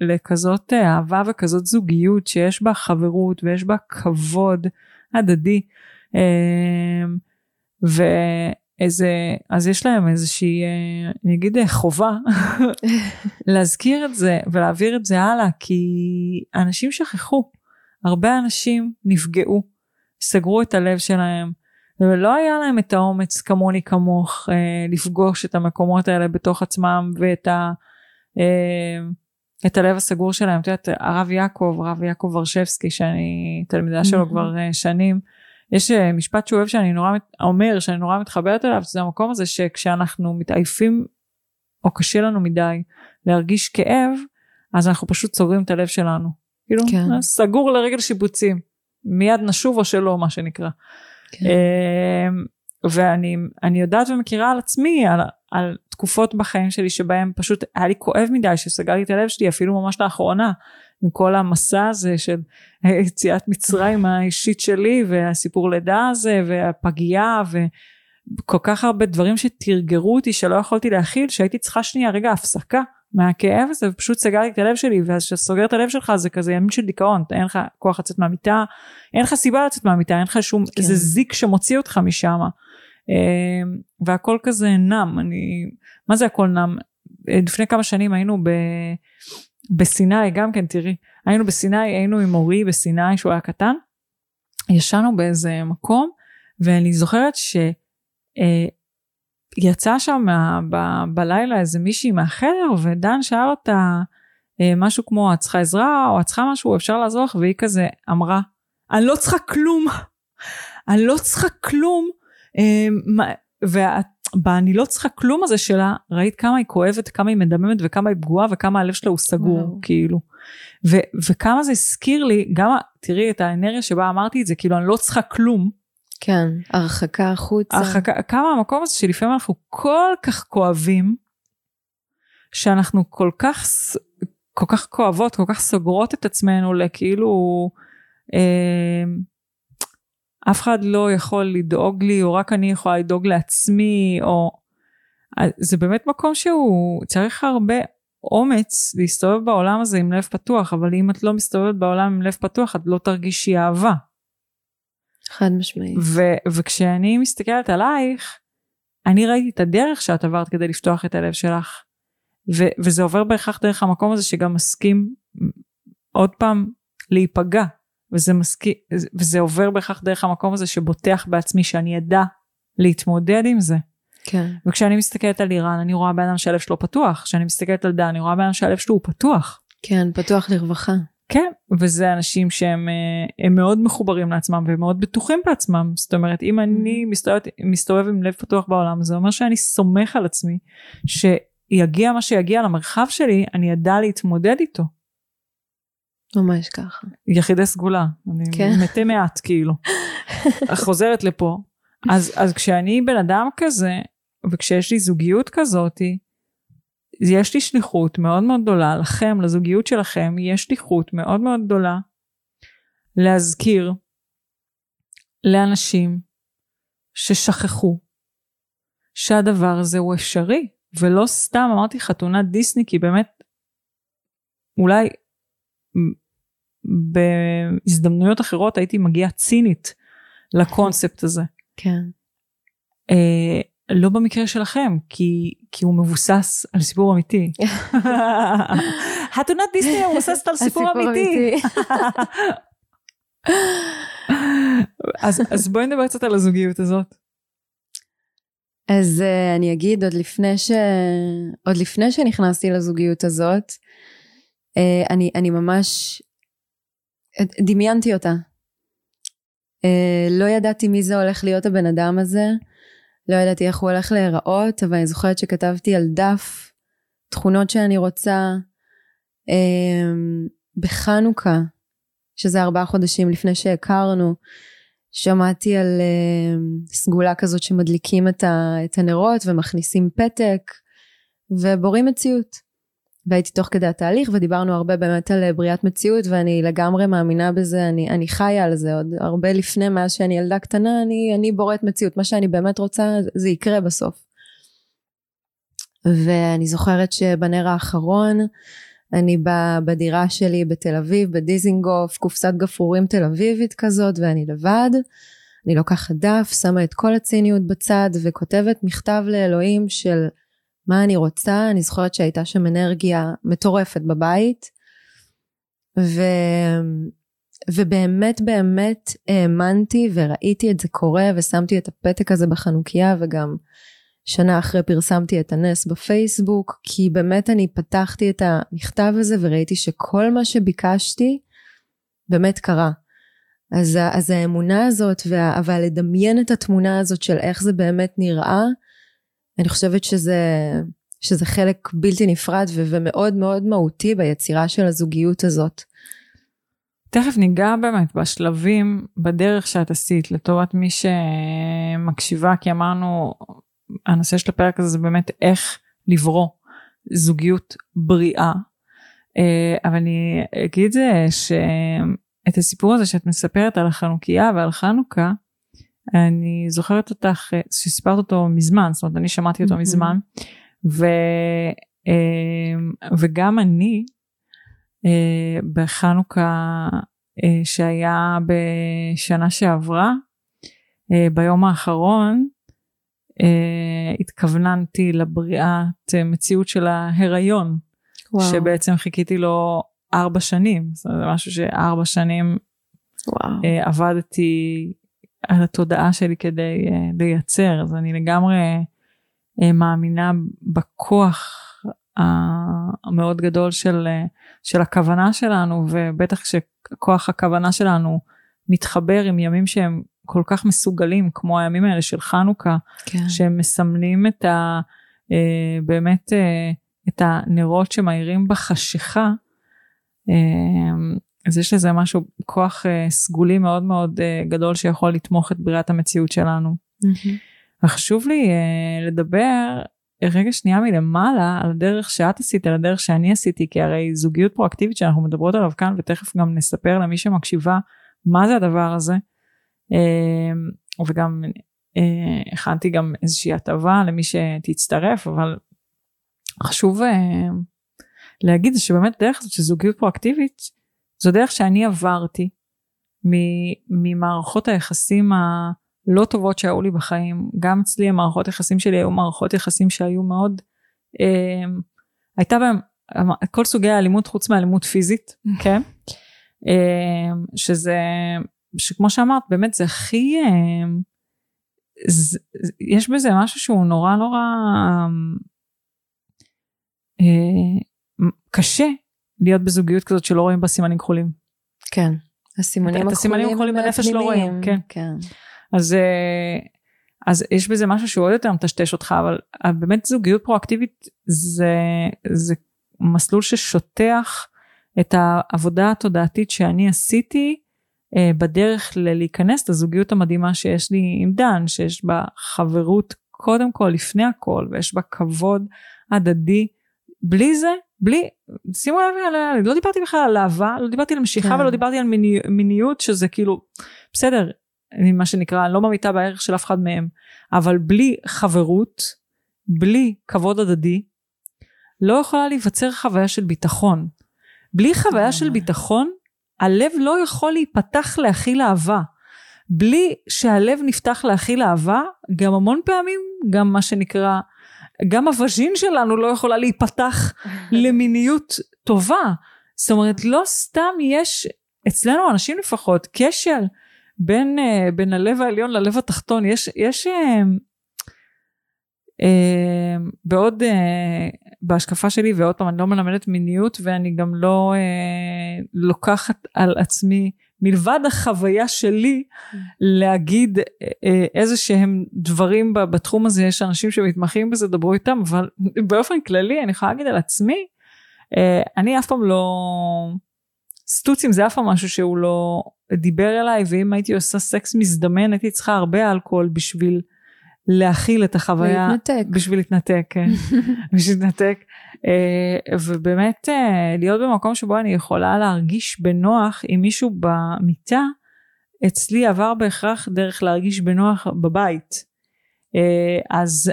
לכזאת אה, אהבה וכזאת זוגיות שיש בה חברות ויש בה כבוד הדדי. אה, איזה, אז יש להם איזושהי, אה, אני אגיד חובה, להזכיר את זה ולהעביר את זה הלאה, כי אנשים שכחו, הרבה אנשים נפגעו, סגרו את הלב שלהם, ולא היה להם את האומץ כמוני כמוך אה, לפגוש את המקומות האלה בתוך עצמם ואת ה... אה, את הלב הסגור שלהם. את יודעת, הרב יעקב, הרב יעקב ורשבסקי, שאני תלמידה שלו כבר אה, שנים, יש אה, משפט שהוא אוהב שאני נורא, אומר, שאני נורא מתחברת אליו, זה המקום הזה שכשאנחנו מתעייפים, או קשה לנו מדי להרגיש כאב, אז אנחנו פשוט סוגרים את הלב שלנו. כאילו, כן. אה, סגור לרגל שיבוצים. מיד נשוב או שלא, מה שנקרא. כן. אמ, ואני יודעת ומכירה על עצמי, על, על תקופות בחיים שלי שבהם פשוט היה לי כואב מדי שסגרתי את הלב שלי אפילו ממש לאחרונה עם כל המסע הזה של יציאת מצרים האישית שלי והסיפור לידה הזה והפגייה וכל כך הרבה דברים שתרגרו אותי שלא יכולתי להכיל שהייתי צריכה שנייה רגע הפסקה מהכאב הזה ופשוט סגרתי את הלב שלי ואז כשאתה סוגר את הלב שלך זה כזה ימים של דיכאון אין לך כוח לצאת מהמיטה אין לך סיבה לצאת מהמיטה אין לך שום כן. איזה זיק שמוציא אותך משם אמ, והכל כזה נם אני מה זה הכל נם לפני כמה שנים היינו ב, בסיני גם כן תראי היינו בסיני היינו עם אורי בסיני שהוא היה קטן ישנו באיזה מקום ואני זוכרת ש... יצא שם ב, בלילה איזה מישהי מהחדר ודן שאל אותה אה, משהו כמו את צריכה עזרה או את צריכה משהו? אפשר לעזור לך? והיא כזה אמרה אני לא צריכה כלום אני לא צריכה כלום אה, מה, וב"אני לא צריכה כלום" הזה שלה ראית כמה היא כואבת כמה היא מדממת וכמה היא פגועה וכמה הלב שלה הוא סגור וואו. כאילו. ו, וכמה זה הזכיר לי גם תראי את האנרגיה שבה אמרתי את זה כאילו אני לא צריכה כלום כן, הרחקה החוצה. הרחקה, כמה המקום הזה שלפעמים אנחנו כל כך כואבים, שאנחנו כל כך, כל כך כואבות, כל כך סוגרות את עצמנו לכאילו, אה, אף אחד לא יכול לדאוג לי, או רק אני יכולה לדאוג לעצמי, או... זה באמת מקום שהוא צריך הרבה אומץ להסתובב בעולם הזה עם לב פתוח, אבל אם את לא מסתובבת בעולם עם לב פתוח, את לא תרגישי אהבה. חד משמעית. ו- וכשאני מסתכלת עלייך, אני ראיתי את הדרך שאת עברת כדי לפתוח את הלב שלך. ו- וזה עובר בהכרח דרך המקום הזה שגם מסכים עוד פעם להיפגע. וזה, מסכים, וזה עובר בהכרח דרך המקום הזה שבוטח בעצמי שאני אדע להתמודד עם זה. כן. וכשאני מסתכלת על איראן אני רואה בן אדם שהלב שלו פתוח. כשאני מסתכלת על דן אני רואה בן אדם שהלב שלו הוא פתוח. כן, פתוח לרווחה. וזה אנשים שהם אה, מאוד מחוברים לעצמם ומאוד בטוחים בעצמם. זאת אומרת, אם אני מסתובב, מסתובב עם לב פתוח בעולם, זה אומר שאני סומך על עצמי, שיגיע מה שיגיע למרחב שלי, אני אדע להתמודד איתו. ממש ככה. יחידי סגולה, אני כן. מתי מעט כאילו. חוזרת לפה. אז, אז כשאני בן אדם כזה, וכשיש לי זוגיות כזאתי, יש לי שליחות מאוד מאוד גדולה, לכם, לזוגיות שלכם, יש שליחות מאוד מאוד גדולה להזכיר לאנשים ששכחו שהדבר הזה הוא אפשרי, ולא סתם אמרתי חתונת דיסני, כי באמת, אולי בהזדמנויות אחרות הייתי מגיעה צינית לקונספט הזה. כן. אה, לא במקרה שלכם, כי, כי הוא מבוסס על סיפור אמיתי. חתונת דיסני מבוססת על סיפור אמיתי. אז, אז בואי נדבר קצת על הזוגיות הזאת. אז uh, אני אגיד עוד לפני ש... עוד לפני שנכנסתי לזוגיות הזאת, uh, אני, אני ממש דמיינתי אותה. Uh, לא ידעתי מי זה הולך להיות הבן אדם הזה, לא ידעתי איך הוא הולך להיראות, אבל אני זוכרת שכתבתי על דף תכונות שאני רוצה uh, בחנוכה, שזה ארבעה חודשים לפני שהכרנו. שמעתי על uh, סגולה כזאת שמדליקים את, ה, את הנרות ומכניסים פתק ובורים מציאות. והייתי תוך כדי התהליך ודיברנו הרבה באמת על בריאת מציאות ואני לגמרי מאמינה בזה, אני, אני חיה על זה עוד הרבה לפני מאז שאני ילדה קטנה, אני, אני בוראת מציאות, מה שאני באמת רוצה זה יקרה בסוף. ואני זוכרת שבנר האחרון אני בדירה שלי בתל אביב, בדיזינגוף, קופסת גפרורים תל אביבית כזאת, ואני לבד. אני לוקחת דף, שמה את כל הציניות בצד וכותבת מכתב לאלוהים של מה אני רוצה. אני זוכרת שהייתה שם אנרגיה מטורפת בבית. ו... ובאמת באמת האמנתי וראיתי את זה קורה ושמתי את הפתק הזה בחנוכיה וגם שנה אחרי פרסמתי את הנס בפייסבוק כי באמת אני פתחתי את המכתב הזה וראיתי שכל מה שביקשתי באמת קרה. אז, אז האמונה הזאת, וה, אבל לדמיין את התמונה הזאת של איך זה באמת נראה, אני חושבת שזה, שזה חלק בלתי נפרד ו, ומאוד מאוד מהותי ביצירה של הזוגיות הזאת. תכף ניגע באמת בשלבים בדרך שאת עשית לטובת מי שמקשיבה כי אמרנו הנושא של הפרק הזה זה באמת איך לברוא זוגיות בריאה אה, אבל אני אגיד זה שאת הסיפור הזה שאת מספרת על החנוכיה ועל חנוכה אני זוכרת אותך אה, שסיפרת אותו מזמן זאת אומרת אני שמעתי אותו מזמן ו, אה, וגם אני בחנוכה שהיה בשנה שעברה ביום האחרון התכווננתי לבריאת מציאות של ההיריון וואו. שבעצם חיכיתי לו ארבע שנים, זה משהו שארבע שנים וואו. uh, עבדתי על התודעה שלי כדי uh, לייצר, אז אני לגמרי uh, מאמינה בכוח המאוד גדול של, uh, של הכוונה שלנו, ובטח כשכוח הכוונה שלנו מתחבר עם ימים שהם כל כך מסוגלים, כמו הימים האלה של חנוכה, כן. שהם מסמלים את ה... uh, באמת uh, את הנרות שמאירים בחשיכה, אמ, אז יש לזה משהו, כוח אה, סגולי מאוד מאוד אה, גדול שיכול לתמוך את בריאת המציאות שלנו. וחשוב לי אה, לדבר רגע שנייה מלמעלה על הדרך שאת עשית, על הדרך שאני עשיתי, כי הרי זוגיות פרואקטיבית שאנחנו מדברות עליו כאן, ותכף גם נספר למי שמקשיבה מה זה הדבר הזה. אמ, וגם הכנתי גם איזושהי הטבה למי שתצטרף, אבל חשוב uh, להגיד שבאמת דרך הזאת של זוגיות פרואקטיבית זו דרך שאני עברתי ממערכות היחסים הלא טובות שהיו לי בחיים. גם אצלי המערכות יחסים שלי היו מערכות יחסים שהיו מאוד uh, הייתה בהם כל סוגי האלימות חוץ מאלימות פיזית כן? uh, שזה שכמו שאמרת באמת זה הכי זה, יש בזה משהו שהוא נורא נורא אה, קשה להיות בזוגיות כזאת שלא רואים בה סימנים כחולים. כן. הסימנים הכחולים בנפש לא רואים. כן. כן. אז, אה, אז יש בזה משהו שהוא עוד יותר מטשטש אותך, אבל באמת זוגיות פרואקטיבית זה, זה מסלול ששוטח את העבודה התודעתית שאני עשיתי אה, בדרך להיכנס לזוגיות המדהימה שיש לי עם דן, שיש בה חברות קודם כל, לפני הכל, ויש בה כבוד הדדי. בלי זה, בלי, שימו לב, לא דיברתי בכלל על אהבה, לא דיברתי על משיכה כן. ולא דיברתי על מיני, מיניות שזה כאילו, בסדר, מה שנקרא, לא ממיתה בערך של אף אחד מהם, אבל בלי חברות, בלי כבוד הדדי, לא יכולה להיווצר חוויה של ביטחון. בלי חוויה של ביטחון, הלב לא יכול להיפתח להכיל אהבה. בלי שהלב נפתח להכיל אהבה, גם המון פעמים, גם מה שנקרא, גם הווז'ין שלנו לא יכולה להיפתח למיניות טובה. זאת אומרת, לא סתם יש, אצלנו אנשים לפחות, קשר בין, uh, בין הלב העליון ללב התחתון. יש, יש uh, uh, בעוד, uh, בהשקפה שלי, ועוד פעם, אני לא מלמדת מיניות, ואני גם לא uh, לוקחת על עצמי מלבד החוויה שלי להגיד אה, איזה שהם דברים בתחום הזה, יש אנשים שמתמחים בזה, דברו איתם, אבל באופן כללי אני יכולה להגיד על עצמי, אה, אני אף פעם לא... סטוצים זה אף פעם משהו שהוא לא דיבר אליי, ואם הייתי עושה סקס מזדמן הייתי צריכה הרבה אלכוהול בשביל להכיל את החוויה. להתנתק. בשביל להתנתק, כן. בשביל להתנתק. אה, ובאמת אה, להיות במקום שבו אני יכולה להרגיש בנוח עם מישהו במיטה, אצלי עבר בהכרח דרך להרגיש בנוח בבית. אה, אז,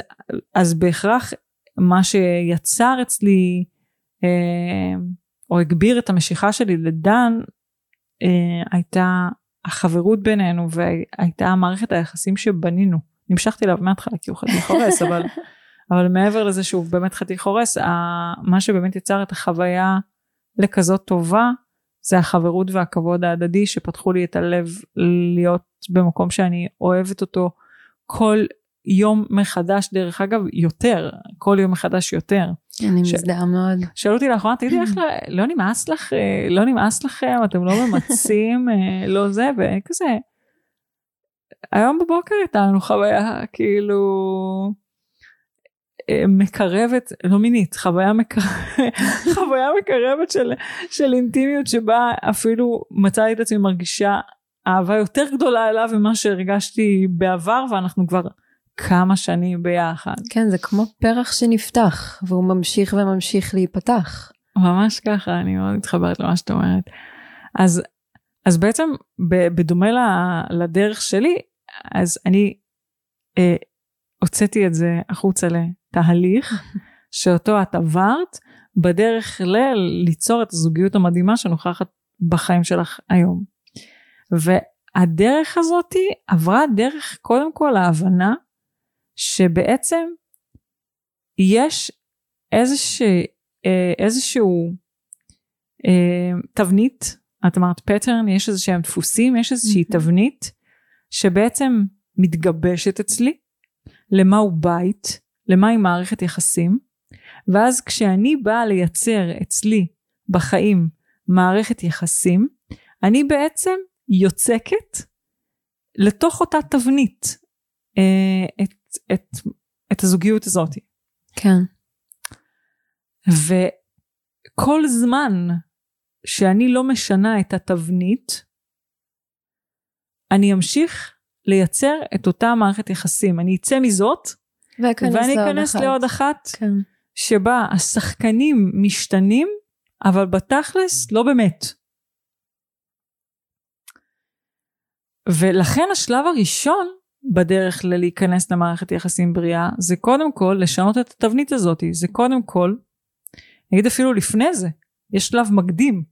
אז בהכרח מה שיצר אצלי, או הגביר את המשיכה שלי לדן, הייתה החברות בינינו והייתה מערכת היחסים שבנינו. נמשכתי אליו מההתחלה כי הוא חתיך הורס, אבל, אבל מעבר לזה שהוא באמת חתיך הורס, מה שבאמת יצר את החוויה לכזאת טובה, זה החברות והכבוד ההדדי שפתחו לי את הלב להיות במקום שאני אוהבת אותו כל יום מחדש, דרך אגב, יותר, כל יום מחדש יותר. אני ש... מזדהה מאוד. שאלו אותי לאחרונה, תגידי, איך לא נמאס לך, לא נמאס לכם, אתם לא ממצים, אה, לא זה, וכזה. היום בבוקר הייתה לנו חוויה, כאילו, אה, מקרבת, לא מינית, חוויה, מקר... חוויה מקרבת של, של אינטימיות שבה אפילו מצאתי את עצמי מרגישה אהבה יותר גדולה אליו ממה שהרגשתי בעבר ואנחנו כבר כמה שנים ביחד. כן, זה כמו פרח שנפתח והוא ממשיך וממשיך להיפתח. ממש ככה, אני מאוד מתחברת למה שאת אומרת. אז, אז בעצם בדומה לדרך שלי, אז אני אה, הוצאתי את זה החוצה לתהליך שאותו את עברת בדרך ל- ליצור את הזוגיות המדהימה שנוכחת בחיים שלך היום. והדרך הזאתי עברה דרך קודם כל ההבנה שבעצם יש איזשה, אה, איזשהו אה, תבנית, את אמרת פטרן, יש איזה שהם דפוסים, יש איזושהי תבנית שבעצם מתגבשת אצלי, למהו בית, למהי מערכת יחסים, ואז כשאני באה לייצר אצלי בחיים מערכת יחסים, אני בעצם יוצקת לתוך אותה תבנית אה, את, את, את הזוגיות הזאת. כן. וכל זמן שאני לא משנה את התבנית, אני אמשיך לייצר את אותה מערכת יחסים. אני אצא מזאת, ואני אכנס לעוד אחת, כן. שבה השחקנים משתנים, אבל בתכלס לא באמת. ולכן השלב הראשון בדרך ללהיכנס למערכת יחסים בריאה זה קודם כל לשנות את התבנית הזאת זה קודם כל אני אגיד אפילו לפני זה יש שלב מקדים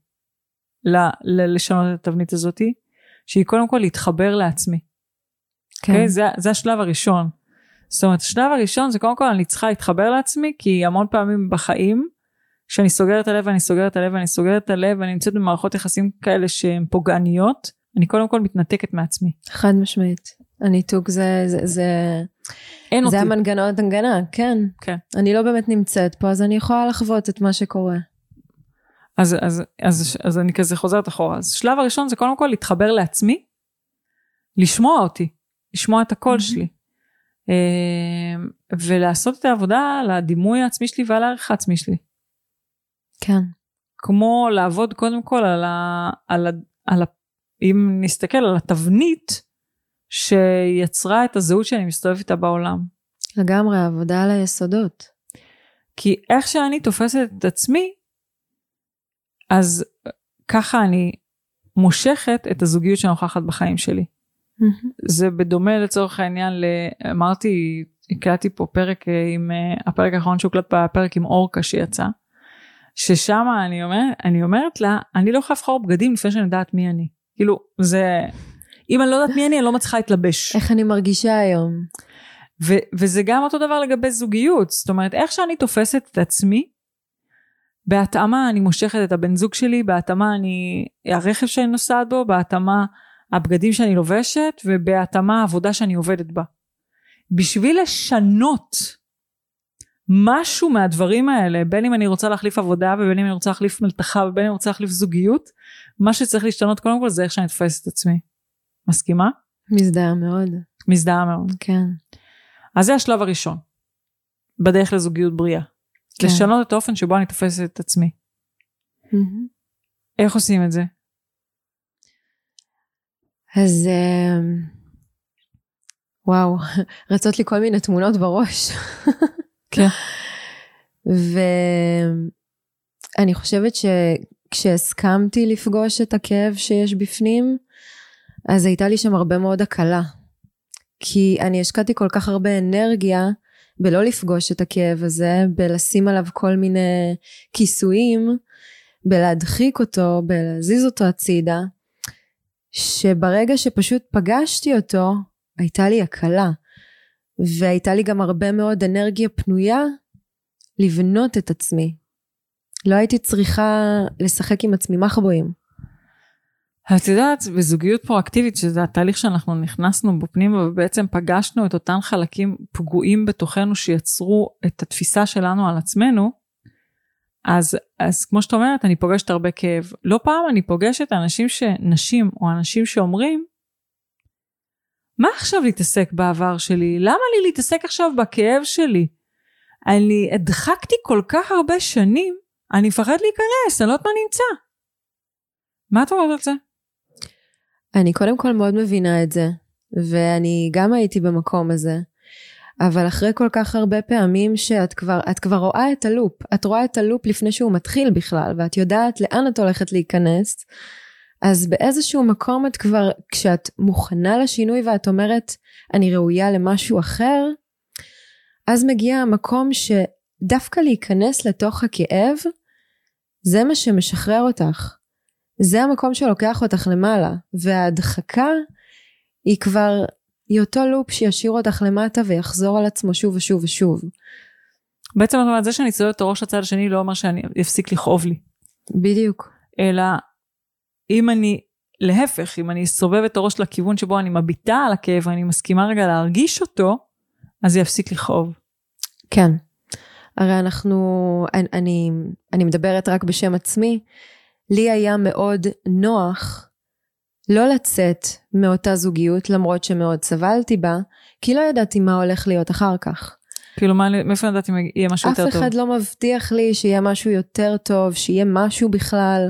ל- ל- לשנות את התבנית הזאת שהיא קודם כל להתחבר לעצמי. כן. Okay, אוקיי? זה, זה השלב הראשון. זאת אומרת השלב הראשון זה קודם כל אני צריכה להתחבר לעצמי כי המון פעמים בחיים כשאני סוגרת את הלב ואני סוגרת את הלב ואני סוגרת את הלב ואני נמצאת במערכות יחסים כאלה שהן פוגעניות אני קודם כל מתנתקת מעצמי. חד משמעית. הניתוק זה, זה, זה, אין זה אותי. המנגנון הגנה, כן. כן. אני לא באמת נמצאת פה, אז אני יכולה לחוות את מה שקורה. אז, אז, אז, אז אני כזה חוזרת אחורה. אז שלב הראשון זה קודם כל להתחבר לעצמי, לשמוע אותי, לשמוע את הקול mm-hmm. שלי. אמ, ולעשות את העבודה על הדימוי העצמי שלי ועל הערך העצמי שלי. כן. כמו לעבוד קודם כל על ה... על ה, על ה אם נסתכל על התבנית שיצרה את הזהות שאני מסתובבת איתה בעולם. לגמרי, עבודה על היסודות. כי איך שאני תופסת את עצמי, אז ככה אני מושכת את הזוגיות שנוכחת בחיים שלי. Mm-hmm. זה בדומה לצורך העניין, אמרתי, הקלטתי פה פרק עם, אה, הפרק האחרון שהוקלט בפרק עם אורקה שיצא, ששם אני, אומר, אני אומרת לה, אני לא יכולה לבחור בגדים לפני שאני יודעת מי אני. כאילו, זה... אם אני לא יודעת מי אני, אני לא מצליחה להתלבש. איך אני מרגישה היום. ו- וזה גם אותו דבר לגבי זוגיות. זאת אומרת, איך שאני תופסת את עצמי, בהתאמה אני מושכת את הבן זוג שלי, בהתאמה אני, הרכב שאני נוסעת בו, בהתאמה הבגדים שאני לובשת, ובהתאמה העבודה שאני עובדת בה. בשביל לשנות משהו מהדברים האלה, בין אם אני רוצה להחליף עבודה, ובין אם אני רוצה להחליף מלתחה, ובין אם אני רוצה להחליף זוגיות, מה שצריך להשתנות קודם כל זה איך שאני תופסת את עצמי. מסכימה? מזדהה מאוד. מזדהה מאוד. כן. אז זה השלב הראשון, בדרך לזוגיות בריאה. כן. לשנות את האופן שבו אני תופסת את עצמי. Mm-hmm. איך עושים את זה? אז אמ, וואו, רצות לי כל מיני תמונות בראש. כן. ואני חושבת שכשהסכמתי לפגוש את הכאב שיש בפנים, אז הייתה לי שם הרבה מאוד הקלה. כי אני השקעתי כל כך הרבה אנרגיה בלא לפגוש את הכאב הזה, בלשים עליו כל מיני כיסויים, בלהדחיק אותו, בלהזיז אותו הצידה, שברגע שפשוט פגשתי אותו, הייתה לי הקלה. והייתה לי גם הרבה מאוד אנרגיה פנויה לבנות את עצמי. לא הייתי צריכה לשחק עם עצמי מחבואים. את יודעת, בזוגיות פרואקטיבית, שזה התהליך שאנחנו נכנסנו בו פנימה, ובעצם פגשנו את אותם חלקים פגועים בתוכנו שיצרו את התפיסה שלנו על עצמנו, אז, אז כמו שאת אומרת, אני פוגשת הרבה כאב. לא פעם אני פוגשת אנשים ש... נשים או אנשים שאומרים, מה עכשיו להתעסק בעבר שלי? למה לי להתעסק עכשיו בכאב שלי? אני הדחקתי כל כך הרבה שנים, אני מפחד להיכנס, אני לא יודעת מה נמצא. מה את אומרת על זה? אני קודם כל מאוד מבינה את זה, ואני גם הייתי במקום הזה. אבל אחרי כל כך הרבה פעמים שאת כבר, את כבר רואה את הלופ, את רואה את הלופ לפני שהוא מתחיל בכלל, ואת יודעת לאן את הולכת להיכנס, אז באיזשהו מקום את כבר, כשאת מוכנה לשינוי ואת אומרת, אני ראויה למשהו אחר, אז מגיע המקום שדווקא להיכנס לתוך הכאב, זה מה שמשחרר אותך. זה המקום שלוקח אותך למעלה, וההדחקה היא כבר, היא אותו לופ שישאיר אותך למטה ויחזור על עצמו שוב ושוב ושוב. בעצם את אומרת, זה שאני צועדת את הראש לצד השני לא אומר שאני אפסיק לכאוב לי. בדיוק. אלא אם אני, להפך, אם אני אסובב את הראש לכיוון שבו אני מביטה על הכאב ואני מסכימה רגע להרגיש אותו, אז זה יפסיק לכאוב. כן. הרי אנחנו, אני, אני, אני מדברת רק בשם עצמי, לי היה מאוד נוח לא לצאת מאותה זוגיות למרות שמאוד סבלתי בה, כי לא ידעתי מה הולך להיות אחר כך. כאילו, מה, מאיפה ידעתי אם יהיה משהו יותר טוב? אף אחד לא מבטיח לי שיהיה משהו יותר טוב, שיהיה משהו בכלל,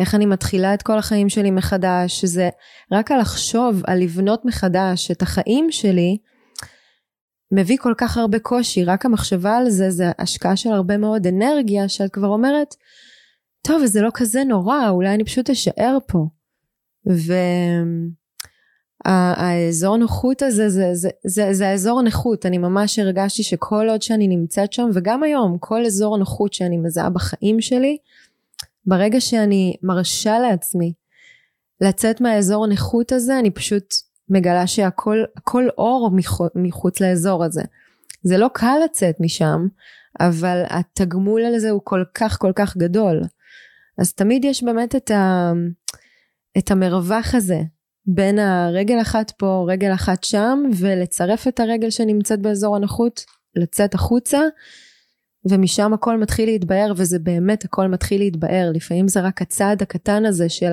איך אני מתחילה את כל החיים שלי מחדש, שזה רק על לחשוב, על לבנות מחדש את החיים שלי, מביא כל כך הרבה קושי, רק המחשבה על זה, זה השקעה של הרבה מאוד אנרגיה, שאת כבר אומרת, טוב, אז זה לא כזה נורא, אולי אני פשוט אשאר פה. והאזור נוחות הזה, זה, זה, זה, זה האזור נוחות, אני ממש הרגשתי שכל עוד שאני נמצאת שם, וגם היום, כל אזור נוחות שאני מזהה בחיים שלי, ברגע שאני מרשה לעצמי לצאת מהאזור הנוחות הזה, אני פשוט מגלה שהכל הכל אור מחוץ לאזור הזה. זה לא קל לצאת משם, אבל התגמול על זה הוא כל כך כל כך גדול. אז תמיד יש באמת את, ה, את המרווח הזה בין הרגל אחת פה, רגל אחת שם, ולצרף את הרגל שנמצאת באזור הנוחות, לצאת החוצה, ומשם הכל מתחיל להתבהר, וזה באמת הכל מתחיל להתבהר. לפעמים זה רק הצעד הקטן הזה של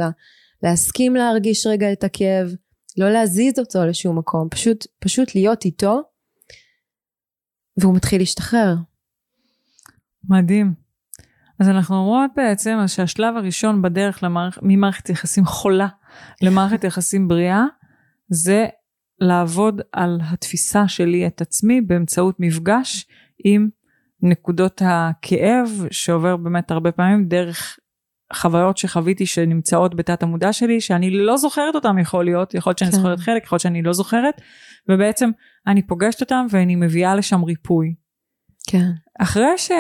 להסכים להרגיש רגע את הכאב, לא להזיז אותו לשום מקום, פשוט, פשוט להיות איתו, והוא מתחיל להשתחרר. מדהים. אז אנחנו אומרות בעצם שהשלב הראשון בדרך למערכ... ממערכת יחסים חולה למערכת יחסים בריאה, זה לעבוד על התפיסה שלי את עצמי באמצעות מפגש עם נקודות הכאב שעובר באמת הרבה פעמים דרך חוויות שחוויתי שנמצאות בתת המודע שלי שאני לא זוכרת אותם יכול להיות יכול להיות שאני כן. זוכרת חלק יכול להיות שאני לא זוכרת ובעצם אני פוגשת אותם ואני מביאה לשם ריפוי. כן. אחרי ש...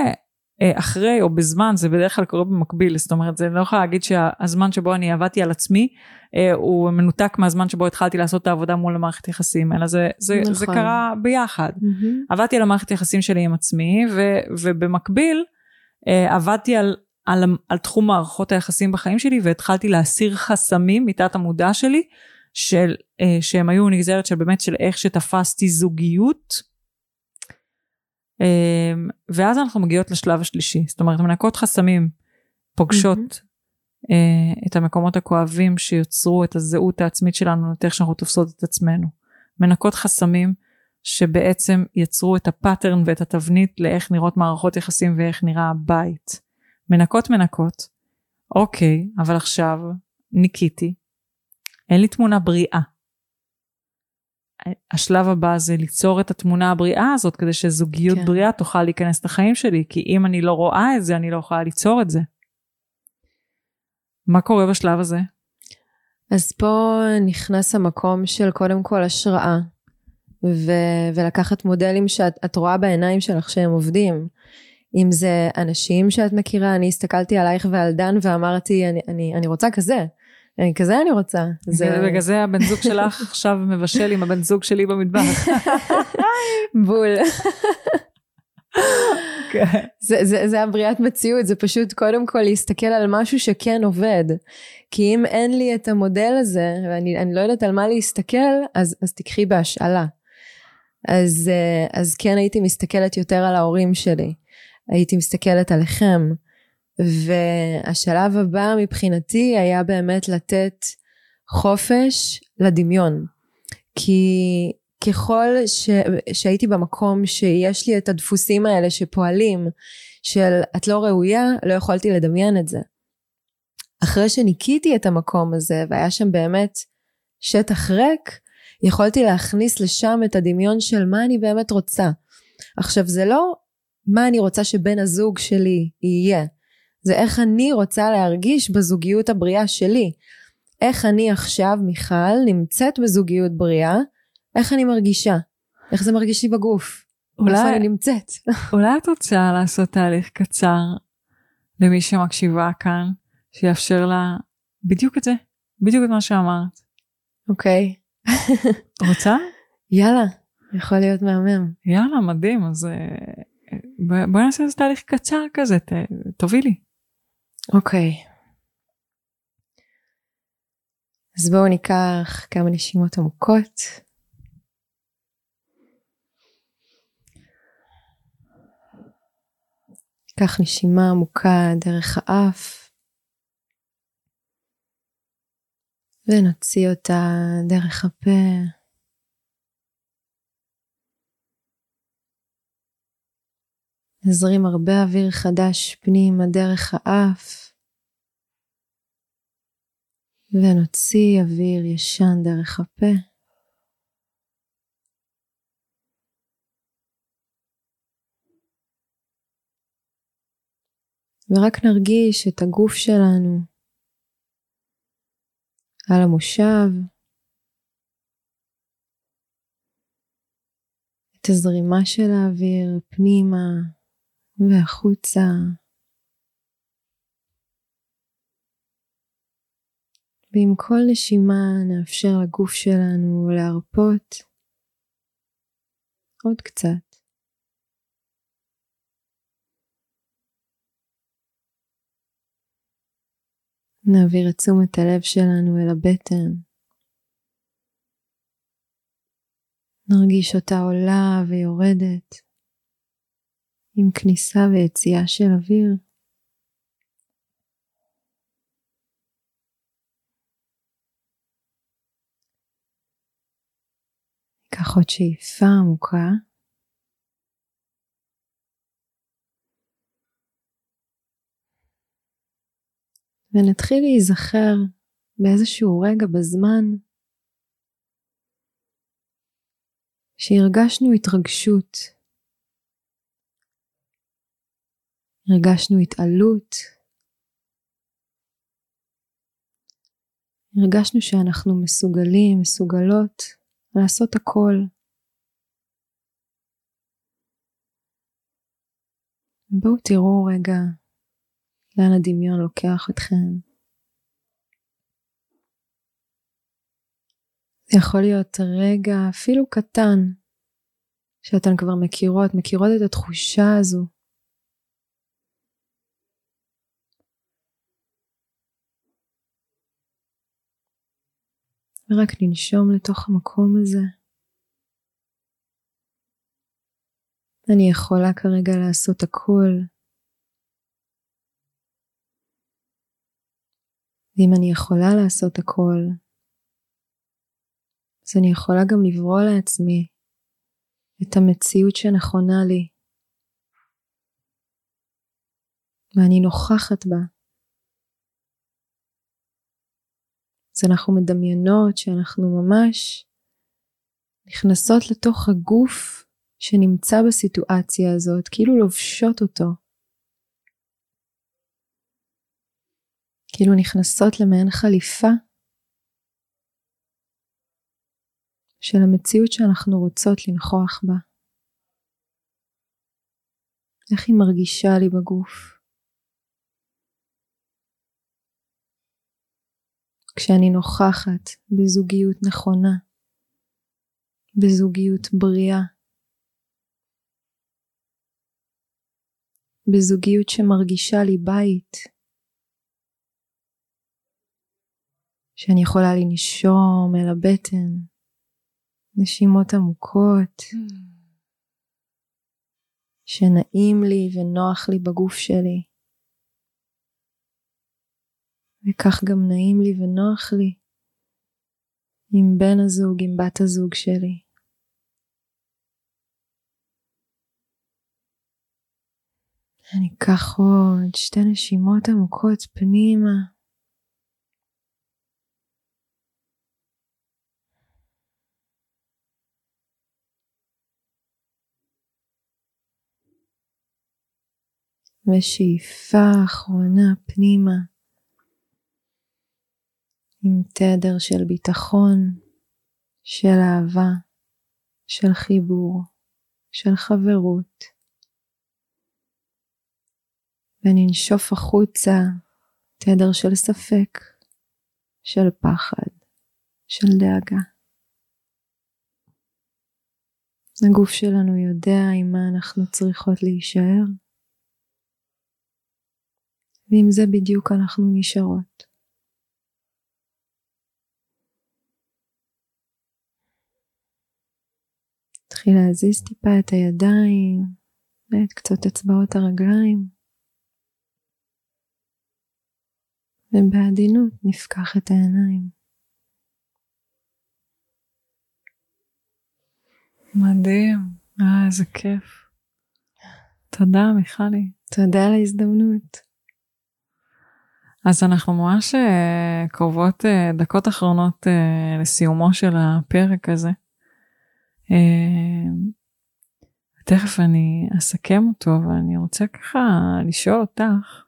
אחרי או בזמן זה בדרך כלל קורה במקביל זאת אומרת זה לא יכולה להגיד שהזמן שבו אני עבדתי על עצמי אה, הוא מנותק מהזמן שבו התחלתי לעשות את העבודה מול המערכת יחסים אלא זה, זה, נכון. זה קרה ביחד mm-hmm. עבדתי על המערכת יחסים שלי עם עצמי ו, ובמקביל אה, עבדתי על, על, על תחום מערכות היחסים בחיים שלי והתחלתי להסיר חסמים מתת המודע שלי של, שהם היו נגזרת של באמת של איך שתפסתי זוגיות ואז אנחנו מגיעות לשלב השלישי, זאת אומרת מנקות חסמים, פוגשות mm-hmm. את המקומות הכואבים שיוצרו את הזהות העצמית שלנו, את איך שאנחנו תופסות את עצמנו. מנקות חסמים שבעצם יצרו את הפאטרן ואת התבנית לאיך נראות מערכות יחסים ואיך נראה הבית. מנקות מנקות, אוקיי, אבל עכשיו ניקיתי, אין לי תמונה בריאה. השלב הבא זה ליצור את התמונה הבריאה הזאת כדי שזוגיות כן. בריאה תוכל להיכנס לחיים שלי כי אם אני לא רואה את זה אני לא יכולה ליצור את זה. מה קורה בשלב הזה? אז פה נכנס המקום של קודם כל השראה ו- ולקחת מודלים שאת רואה בעיניים שלך שהם עובדים. אם זה אנשים שאת מכירה, אני הסתכלתי עלייך ועל דן ואמרתי אני, אני, אני רוצה כזה. אה, כזה אני רוצה. זה... בגלל זה הבן זוג שלך עכשיו מבשל עם הבן זוג שלי במטבח. בול. כן. זה, זה, זה הבריאת מציאות, זה פשוט קודם כל להסתכל על משהו שכן עובד. כי אם אין לי את המודל הזה, ואני לא יודעת על מה להסתכל, אז, אז תקחי בהשאלה. אז, אה, אז כן הייתי מסתכלת יותר על ההורים שלי. הייתי מסתכלת עליכם. והשלב הבא מבחינתי היה באמת לתת חופש לדמיון. כי ככל ש, שהייתי במקום שיש לי את הדפוסים האלה שפועלים של את לא ראויה, לא יכולתי לדמיין את זה. אחרי שניקיתי את המקום הזה והיה שם באמת שטח ריק, יכולתי להכניס לשם את הדמיון של מה אני באמת רוצה. עכשיו זה לא מה אני רוצה שבן הזוג שלי יהיה, זה איך אני רוצה להרגיש בזוגיות הבריאה שלי. איך אני עכשיו, מיכל, נמצאת בזוגיות בריאה, איך אני מרגישה? איך זה מרגיש לי בגוף? אולי איפה אני נמצאת? אולי את רוצה לעשות תהליך קצר למי שמקשיבה כאן, שיאפשר לה בדיוק את זה, בדיוק את מה שאמרת. אוקיי. רוצה? יאללה, יכול להיות מהמם. יאללה, מדהים, אז אה, בואי נעשה איזה תהליך קצר כזה, תובילי. אוקיי. אז בואו ניקח כמה נשימות עמוקות. ניקח נשימה עמוקה דרך האף. ונוציא אותה דרך הפה. נזרים הרבה אוויר חדש פנימה דרך האף, ונוציא אוויר ישן דרך הפה. ורק נרגיש את הגוף שלנו. על המושב, את הזרימה של האוויר פנימה והחוצה. ועם כל נשימה נאפשר לגוף שלנו להרפות עוד קצת. נעביר את תשומת הלב שלנו אל הבטן. נרגיש אותה עולה ויורדת. עם כניסה ויציאה של אוויר. ניקח עוד שאיפה עמוקה. ונתחיל להיזכר באיזשהו רגע בזמן שהרגשנו התרגשות הרגשנו התעלות, הרגשנו שאנחנו מסוגלים, מסוגלות לעשות הכל. בואו תראו רגע לאן הדמיון לוקח אתכם. זה יכול להיות רגע אפילו קטן שאתן כבר מכירות, מכירות את התחושה הזו ורק לנשום לתוך המקום הזה. אני יכולה כרגע לעשות הכל. ואם אני יכולה לעשות הכל, אז אני יכולה גם לברוא לעצמי את המציאות שנכונה לי. ואני נוכחת בה. אז אנחנו מדמיינות שאנחנו ממש נכנסות לתוך הגוף שנמצא בסיטואציה הזאת, כאילו לובשות אותו. כאילו נכנסות למעין חליפה של המציאות שאנחנו רוצות לנכוח בה. איך היא מרגישה לי בגוף. כשאני נוכחת בזוגיות נכונה, בזוגיות בריאה, בזוגיות שמרגישה לי בית, שאני יכולה לנשום אל הבטן, נשימות עמוקות, שנעים לי ונוח לי בגוף שלי. וכך גם נעים לי ונוח לי עם בן הזוג, עם בת הזוג שלי. אני אקח עוד שתי נשימות עמוקות פנימה. ושאיפה אחרונה פנימה עם תדר של ביטחון, של אהבה, של חיבור, של חברות. וננשוף החוצה תדר של ספק, של פחד, של דאגה. הגוף שלנו יודע עם מה אנחנו צריכות להישאר. ועם זה בדיוק אנחנו נשארות. תתחיל להזיז טיפה את הידיים ואת קצות אצבעות הרגליים. ובעדינות נפקח את העיניים. מדהים, אה, איזה כיף. תודה, מיכלי. תודה על ההזדמנות. אז אנחנו ממש uh, קרובות uh, דקות אחרונות uh, לסיומו של הפרק הזה. Uh, תכף אני אסכם אותו ואני רוצה ככה לשאול אותך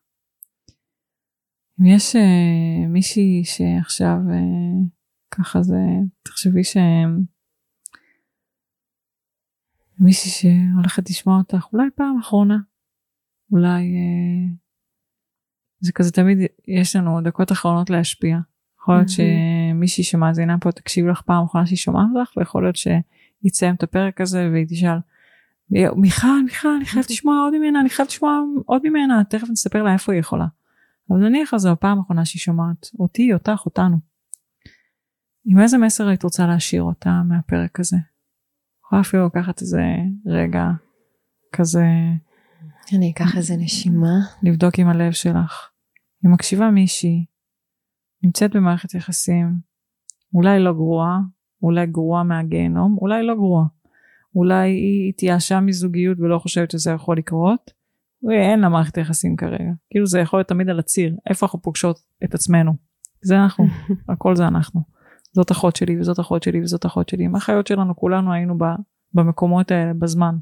אם יש uh, מישהי שעכשיו uh, ככה זה תחשבי שהם מישהי שהולכת לשמוע אותך אולי פעם אחרונה אולי uh, זה כזה תמיד יש לנו דקות אחרונות להשפיע. יכול להיות שמישהי שמאזינה פה תקשיב לך פעם אחרונה שהיא שומעת לך ויכול להיות תסיים את הפרק הזה והיא תשאל מיכל מיכל אני חייבת לשמוע עוד ממנה אני חייבת לשמוע עוד ממנה תכף נספר לה איפה היא יכולה. אבל נניח זו הפעם האחרונה שהיא שומעת אותי אותך אותנו. עם איזה מסר היית רוצה להשאיר אותה מהפרק הזה? יכולה אפילו לקחת איזה רגע כזה אני אקח איזה נשימה. לבדוק עם הלב שלך. היא מקשיבה מישהי, נמצאת במערכת יחסים, אולי לא גרועה, אולי גרועה מהגיהנום, אולי לא גרועה. אולי היא התייאשה מזוגיות ולא חושבת שזה יכול לקרות. אין לה מערכת יחסים כרגע. כאילו זה יכול להיות תמיד על הציר, איפה אנחנו פוגשות את עצמנו. זה אנחנו, הכל זה אנחנו. זאת אחות שלי וזאת אחות שלי וזאת אחות שלי. עם האחיות שלנו כולנו היינו במקומות האלה בזמן.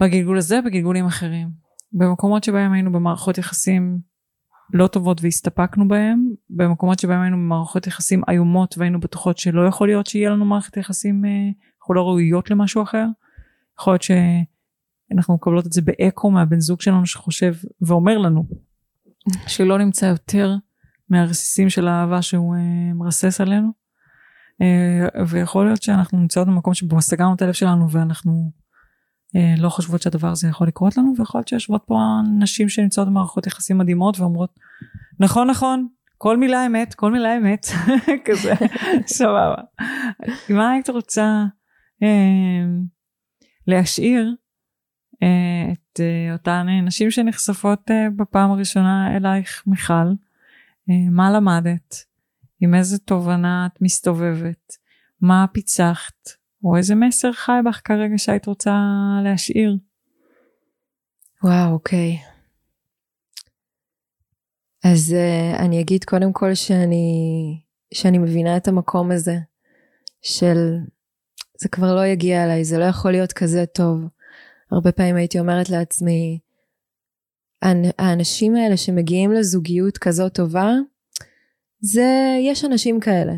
בגלגול הזה, בגלגולים אחרים. במקומות שבהם היינו במערכות יחסים לא טובות והסתפקנו בהם, במקומות שבהם היינו במערכות יחסים איומות והיינו בטוחות שלא יכול להיות שיהיה לנו מערכת יחסים, אה, אנחנו לא ראויות למשהו אחר. יכול להיות שאנחנו מקבלות את זה באקו מהבן זוג שלנו שחושב ואומר לנו שלא נמצא יותר מהרסיסים של האהבה שהוא אה, מרסס עלינו. אה, ויכול להיות שאנחנו נמצאות במקום שבו סגרנו את הלב שלנו ואנחנו לא חושבות שהדבר הזה יכול לקרות לנו ויכול להיות שיושבות פה נשים שנמצאות במערכות יחסים מדהימות ואומרות נכון נכון כל מילה אמת כל מילה אמת. כזה סבבה. מה היית רוצה אה, להשאיר אה, את אה, אותן נשים שנחשפות אה, בפעם הראשונה אלייך מיכל? אה, מה למדת? עם איזה תובנה את מסתובבת? מה פיצחת או איזה מסר חי בך כרגע שהיית רוצה להשאיר? וואו, אוקיי. אז uh, אני אגיד קודם כל שאני, שאני מבינה את המקום הזה של זה כבר לא יגיע אליי, זה לא יכול להיות כזה טוב. הרבה פעמים הייתי אומרת לעצמי, האנשים האלה שמגיעים לזוגיות כזאת טובה, זה, יש אנשים כאלה,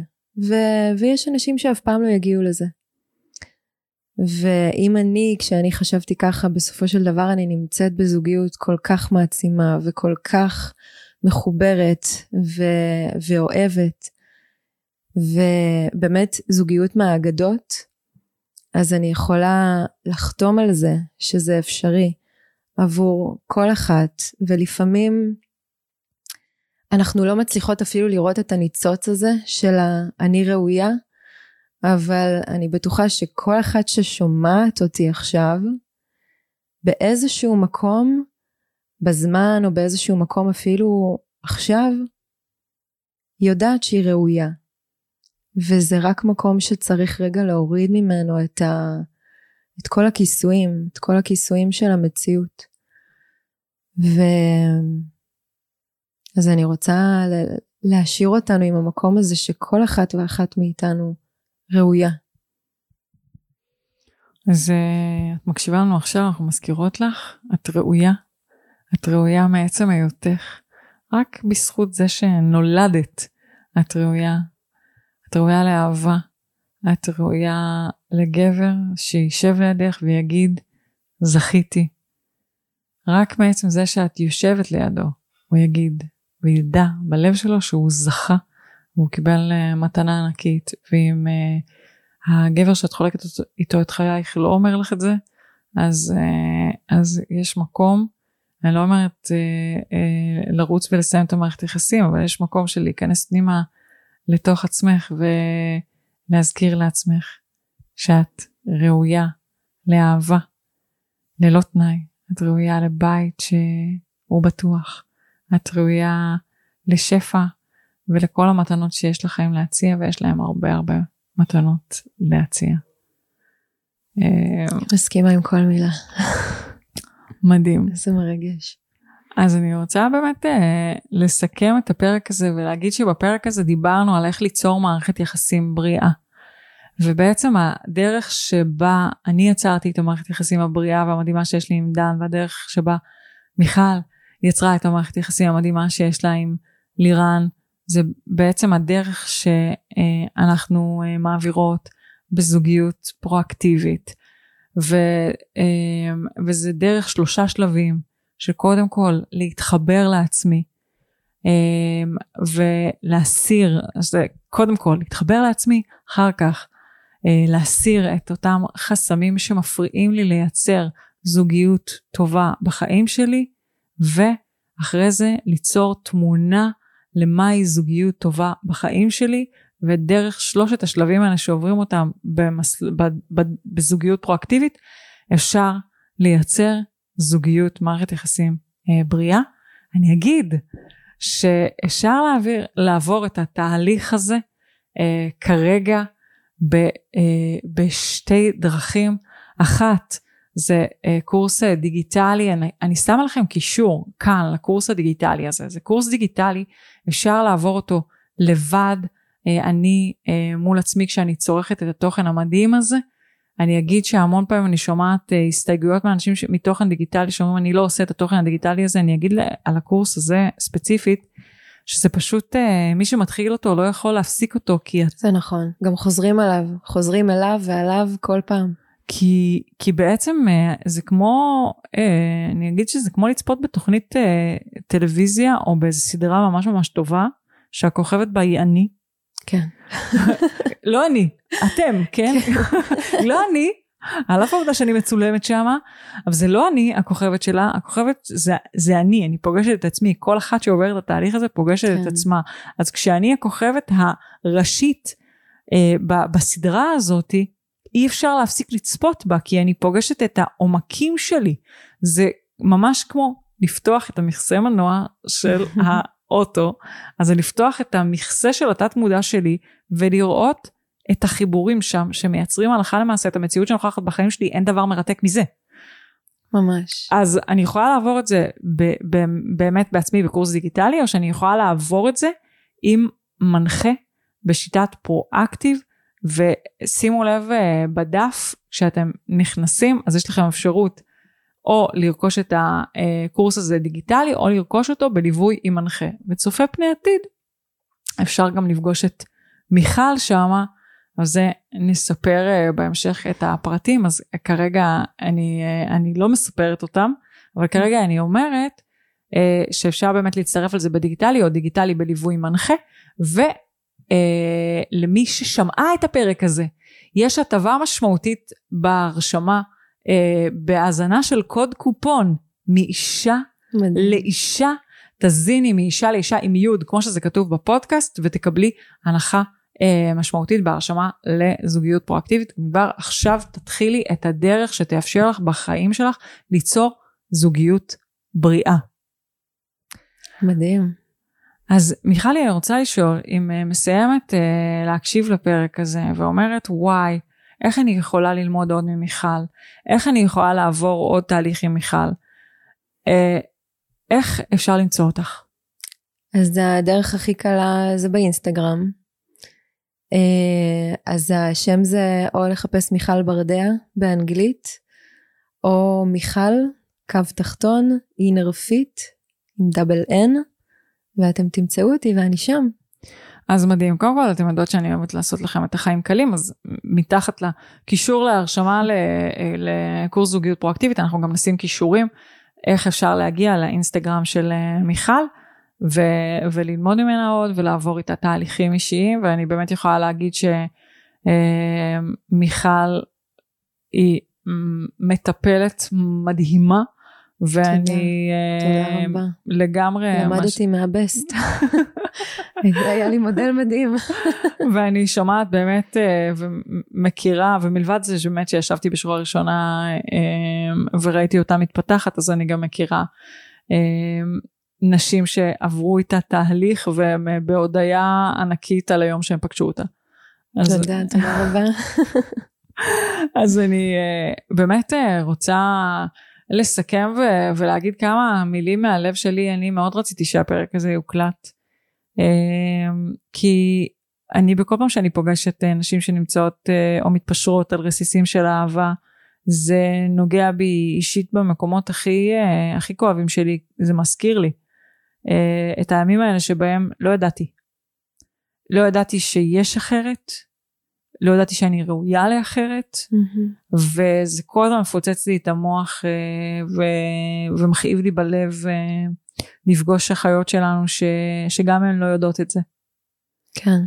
ו, ויש אנשים שאף פעם לא יגיעו לזה. ואם אני, כשאני חשבתי ככה, בסופו של דבר אני נמצאת בזוגיות כל כך מעצימה וכל כך מחוברת ו- ואוהבת, ובאמת זוגיות מהאגדות, אז אני יכולה לחתום על זה שזה אפשרי עבור כל אחת, ולפעמים אנחנו לא מצליחות אפילו לראות את הניצוץ הזה של ה"אני ראויה", אבל אני בטוחה שכל אחת ששומעת אותי עכשיו, באיזשהו מקום, בזמן או באיזשהו מקום אפילו עכשיו, יודעת שהיא ראויה. וזה רק מקום שצריך רגע להוריד ממנו את, ה... את כל הכיסויים, את כל הכיסויים של המציאות. ו... אז אני רוצה להשאיר אותנו עם המקום הזה שכל אחת ואחת מאיתנו ראויה. אז uh, את מקשיבה לנו עכשיו, אנחנו מזכירות לך, את ראויה. את ראויה מעצם היותך. רק בזכות זה שנולדת, את ראויה. את ראויה לאהבה. את ראויה לגבר שישב לידך ויגיד, זכיתי. רק מעצם זה שאת יושבת לידו, הוא יגיד, וידע בלב שלו שהוא זכה, והוא קיבל uh, מתנה ענקית, ואם uh, הגבר שאת חולקת איתו את חייך לא אומר לך את זה, אז, uh, אז יש מקום, אני לא אומרת לרוץ ולסיים את המערכת יחסים, אבל יש מקום של להיכנס פנימה לתוך עצמך ולהזכיר לעצמך שאת ראויה לאהבה, ללא תנאי. את ראויה לבית שהוא בטוח. את ראויה לשפע ולכל המתנות שיש לכם להציע, ויש להם הרבה הרבה מתנות להציע. אה, מסכימה עם כל מילה. מדהים. איזה מרגש. אז אני רוצה באמת אה, לסכם את הפרק הזה ולהגיד שבפרק הזה דיברנו על איך ליצור מערכת יחסים בריאה. ובעצם הדרך שבה אני יצרתי את המערכת יחסים הבריאה והמדהימה שיש לי עם דן, והדרך שבה מיכל יצרה את המערכת יחסים המדהימה שיש לה עם לירן, זה בעצם הדרך שאנחנו אה, מעבירות בזוגיות פרואקטיבית. ו, אה, וזה דרך שלושה שלבים, שקודם כל להתחבר לעצמי, אה, ולהסיר, אז קודם כל להתחבר לעצמי, אחר כך להסיר את אותם חסמים שמפריעים לי לייצר זוגיות טובה בחיים שלי, ואחרי זה ליצור תמונה למהי זוגיות טובה בחיים שלי, ודרך שלושת השלבים האלה שעוברים אותם במסל... בזוגיות פרואקטיבית, אפשר לייצר זוגיות, מערכת יחסים אה, בריאה. אני אגיד שאפשר להעביר, לעבור את התהליך הזה אה, כרגע ב, אה, בשתי דרכים. אחת, זה uh, קורס אה, דיגיטלי, אני, אני שמה לכם קישור כאן לקורס הדיגיטלי הזה, זה קורס דיגיטלי, אפשר לעבור אותו לבד, uh, אני uh, מול עצמי כשאני צורכת את התוכן המדהים הזה, אני אגיד שהמון פעמים אני שומעת uh, הסתייגויות מאנשים ש... מתוכן דיגיטלי שאומרים אני לא עושה את התוכן הדיגיטלי הזה, אני אגיד על הקורס הזה ספציפית, שזה פשוט uh, מי שמתחיל אותו לא יכול להפסיק אותו כי... זה נכון, גם חוזרים עליו, חוזרים אליו ועליו כל פעם. כי, כי בעצם אה, זה כמו, אה, אני אגיד שזה כמו לצפות בתוכנית אה, טלוויזיה או באיזו סדרה ממש ממש טובה, שהכוכבת בה היא אני. כן. לא אני, אתם, כן? לא אני, על אף העובדה שאני מצולמת שמה, אבל זה לא אני הכוכבת שלה, הכוכבת זה, זה אני, אני פוגשת את עצמי, כל אחת שעוברת את התהליך הזה פוגשת כן. את עצמה. אז כשאני הכוכבת הראשית אה, בסדרה הזאתי, אי אפשר להפסיק לצפות בה כי אני פוגשת את העומקים שלי. זה ממש כמו לפתוח את המכסה מנוע של האוטו, אז זה לפתוח את המכסה של התת מודע שלי ולראות את החיבורים שם שמייצרים הלכה למעשה את המציאות שנוכחת בחיים שלי, אין דבר מרתק מזה. ממש. אז אני יכולה לעבור את זה ב- ב- באמת בעצמי בקורס דיגיטלי, או שאני יכולה לעבור את זה עם מנחה בשיטת פרואקטיב ושימו לב אה, בדף כשאתם נכנסים אז יש לכם אפשרות או לרכוש את הקורס הזה דיגיטלי או לרכוש אותו בליווי עם מנחה וצופה פני עתיד. אפשר גם לפגוש את מיכל שמה אז זה נספר אה, בהמשך את הפרטים אז כרגע אני, אה, אני לא מספרת אותם אבל כרגע אני אומרת שאפשר באמת להצטרף על זה בדיגיטלי או דיגיטלי בליווי מנחה, ולמי ששמעה את הפרק הזה, יש הטבה משמעותית בהרשמה, אה, בהאזנה של קוד קופון מאישה מדהים. לאישה, תזיני מאישה לאישה עם יוד, כמו שזה כתוב בפודקאסט, ותקבלי הנחה אה, משמעותית בהרשמה לזוגיות פרואקטיבית. כבר עכשיו תתחילי את הדרך שתאפשר לך בחיים שלך ליצור זוגיות בריאה. מדהים. אז מיכלי, אני רוצה לשאול, אם אה, מסיימת אה, להקשיב לפרק הזה ואומרת, וואי, איך אני יכולה ללמוד עוד ממיכל? איך אני יכולה לעבור עוד תהליך עם מיכל? אה, איך אפשר למצוא אותך? אז הדרך הכי קלה זה באינסטגרם. אז השם זה או לחפש מיכל ברדע באנגלית, או מיכל, קו תחתון, Inner Fit, עם double N, ואתם תמצאו אותי ואני שם. אז מדהים. קודם כל, אתם יודעות שאני אוהבת לעשות לכם את החיים קלים, אז מתחת לקישור להרשמה לקורס זוגיות פרואקטיבית, אנחנו גם נשים קישורים איך אפשר להגיע לאינסטגרם של אה, מיכל, ו- וללמוד ממנה עוד ולעבור איתה תהליכים אישיים, ואני באמת יכולה להגיד שמיכל היא מטפלת מדהימה. ואני תודה אה, רבה. לגמרי, למדתי מהבסט. היה לי מודל מדהים. ואני שומעת באמת אה, ומכירה, ומלבד זה שבאמת שישבתי בשורה הראשונה אה, וראיתי אותה מתפתחת, אז אני גם מכירה נשים שעברו איתה תהליך אה, בהודיה ענקית על היום שהם פגשו אותה. תודה, תודה רבה. אז אני באמת רוצה לסכם ו- ולהגיד כמה מילים מהלב שלי, אני מאוד רציתי שהפרק הזה יוקלט. אה, כי אני בכל פעם שאני פוגשת אה, נשים שנמצאות אה, או מתפשרות על רסיסים של אהבה, זה נוגע בי אישית במקומות הכי, אה, הכי כואבים שלי, זה מזכיר לי את הימים האלה שבהם לא ידעתי. לא ידעתי שיש אחרת, לא ידעתי שאני ראויה לאחרת, וזה כל הזמן מפוצץ לי את המוח אה, ו- ומכאיב לי בלב אה, לפגוש אחיות שלנו ש- שגם הן לא יודעות את זה. כן.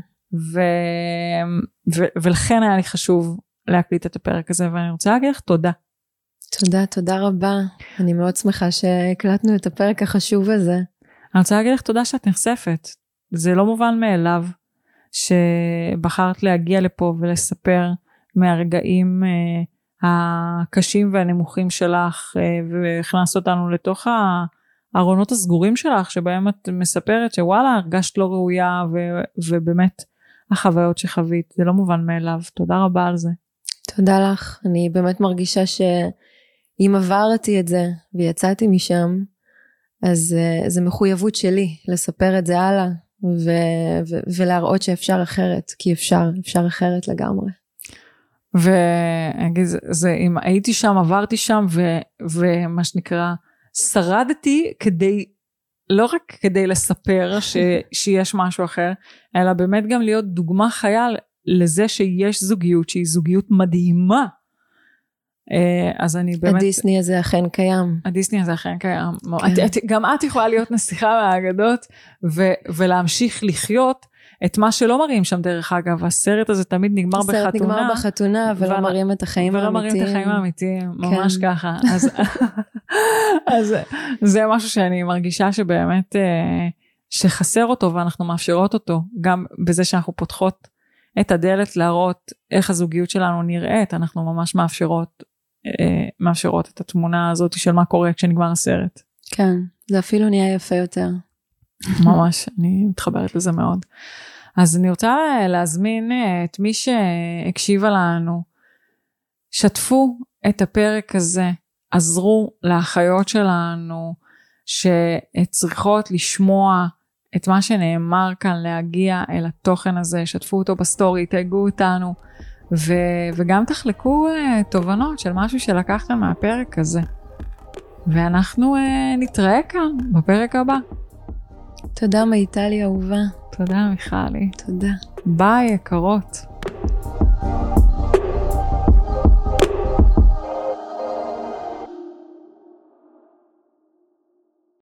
ו- ו- ולכן היה לי חשוב להקליט את הפרק הזה ואני רוצה להגיד לך תודה. תודה, תודה רבה. אני מאוד שמחה שהקלטנו את הפרק החשוב הזה. אני רוצה להגיד לך תודה שאת נחשפת. זה לא מובן מאליו שבחרת להגיע לפה ולספר מהרגעים אה, הקשים והנמוכים שלך אה, והכנסת אותנו לתוך הארונות הסגורים שלך שבהם את מספרת שוואלה הרגשת לא ראויה ו- ובאמת החוויות שחווית זה לא מובן מאליו תודה רבה על זה. תודה לך. אני באמת מרגישה שאם עברתי את זה ויצאתי משם, אז uh, זו מחויבות שלי לספר את זה הלאה ו- ו- ולהראות שאפשר אחרת, כי אפשר, אפשר אחרת לגמרי. ואגיד, זה, זה, אם הייתי שם, עברתי שם, ו, ומה שנקרא, שרדתי כדי, לא רק כדי לספר ש, שיש משהו אחר, אלא באמת גם להיות דוגמה חיה לזה שיש זוגיות, שהיא זוגיות מדהימה. אה, אז אני באמת... הדיסני הזה אכן קיים. הדיסני הזה אכן קיים. כן. את, את, גם את יכולה להיות נסיכה מהאגדות ו, ולהמשיך לחיות את מה שלא מראים שם דרך אגב. הסרט הזה תמיד נגמר בחתונה. הסרט נגמר בחתונה ולא ואנ- מראים את החיים ולא האמיתיים. מראים את החיים האמיתיים, ממש כן. ככה. אז, אז זה משהו שאני מרגישה שבאמת אה, שחסר אותו ואנחנו מאפשרות אותו, גם בזה שאנחנו פותחות את הדלת להראות איך הזוגיות שלנו נראית, אנחנו ממש מאפשרות, מאפשרות את התמונה הזאת של מה קורה כשנגמר הסרט. כן, זה אפילו נהיה יפה יותר. ממש, אני מתחברת לזה מאוד. אז אני רוצה להזמין אה, את מי שהקשיבה לנו, שתפו את הפרק הזה, עזרו לאחיות שלנו שצריכות לשמוע את מה שנאמר כאן, להגיע אל התוכן הזה, שתפו אותו בסטורי, תייגו אותנו, ו- וגם תחלקו אה, תובנות של משהו שלקחתם מהפרק הזה. ואנחנו אה, נתראה כאן בפרק הבא. תודה מיטלי אהובה. תודה מיכלי. תודה. ביי יקרות.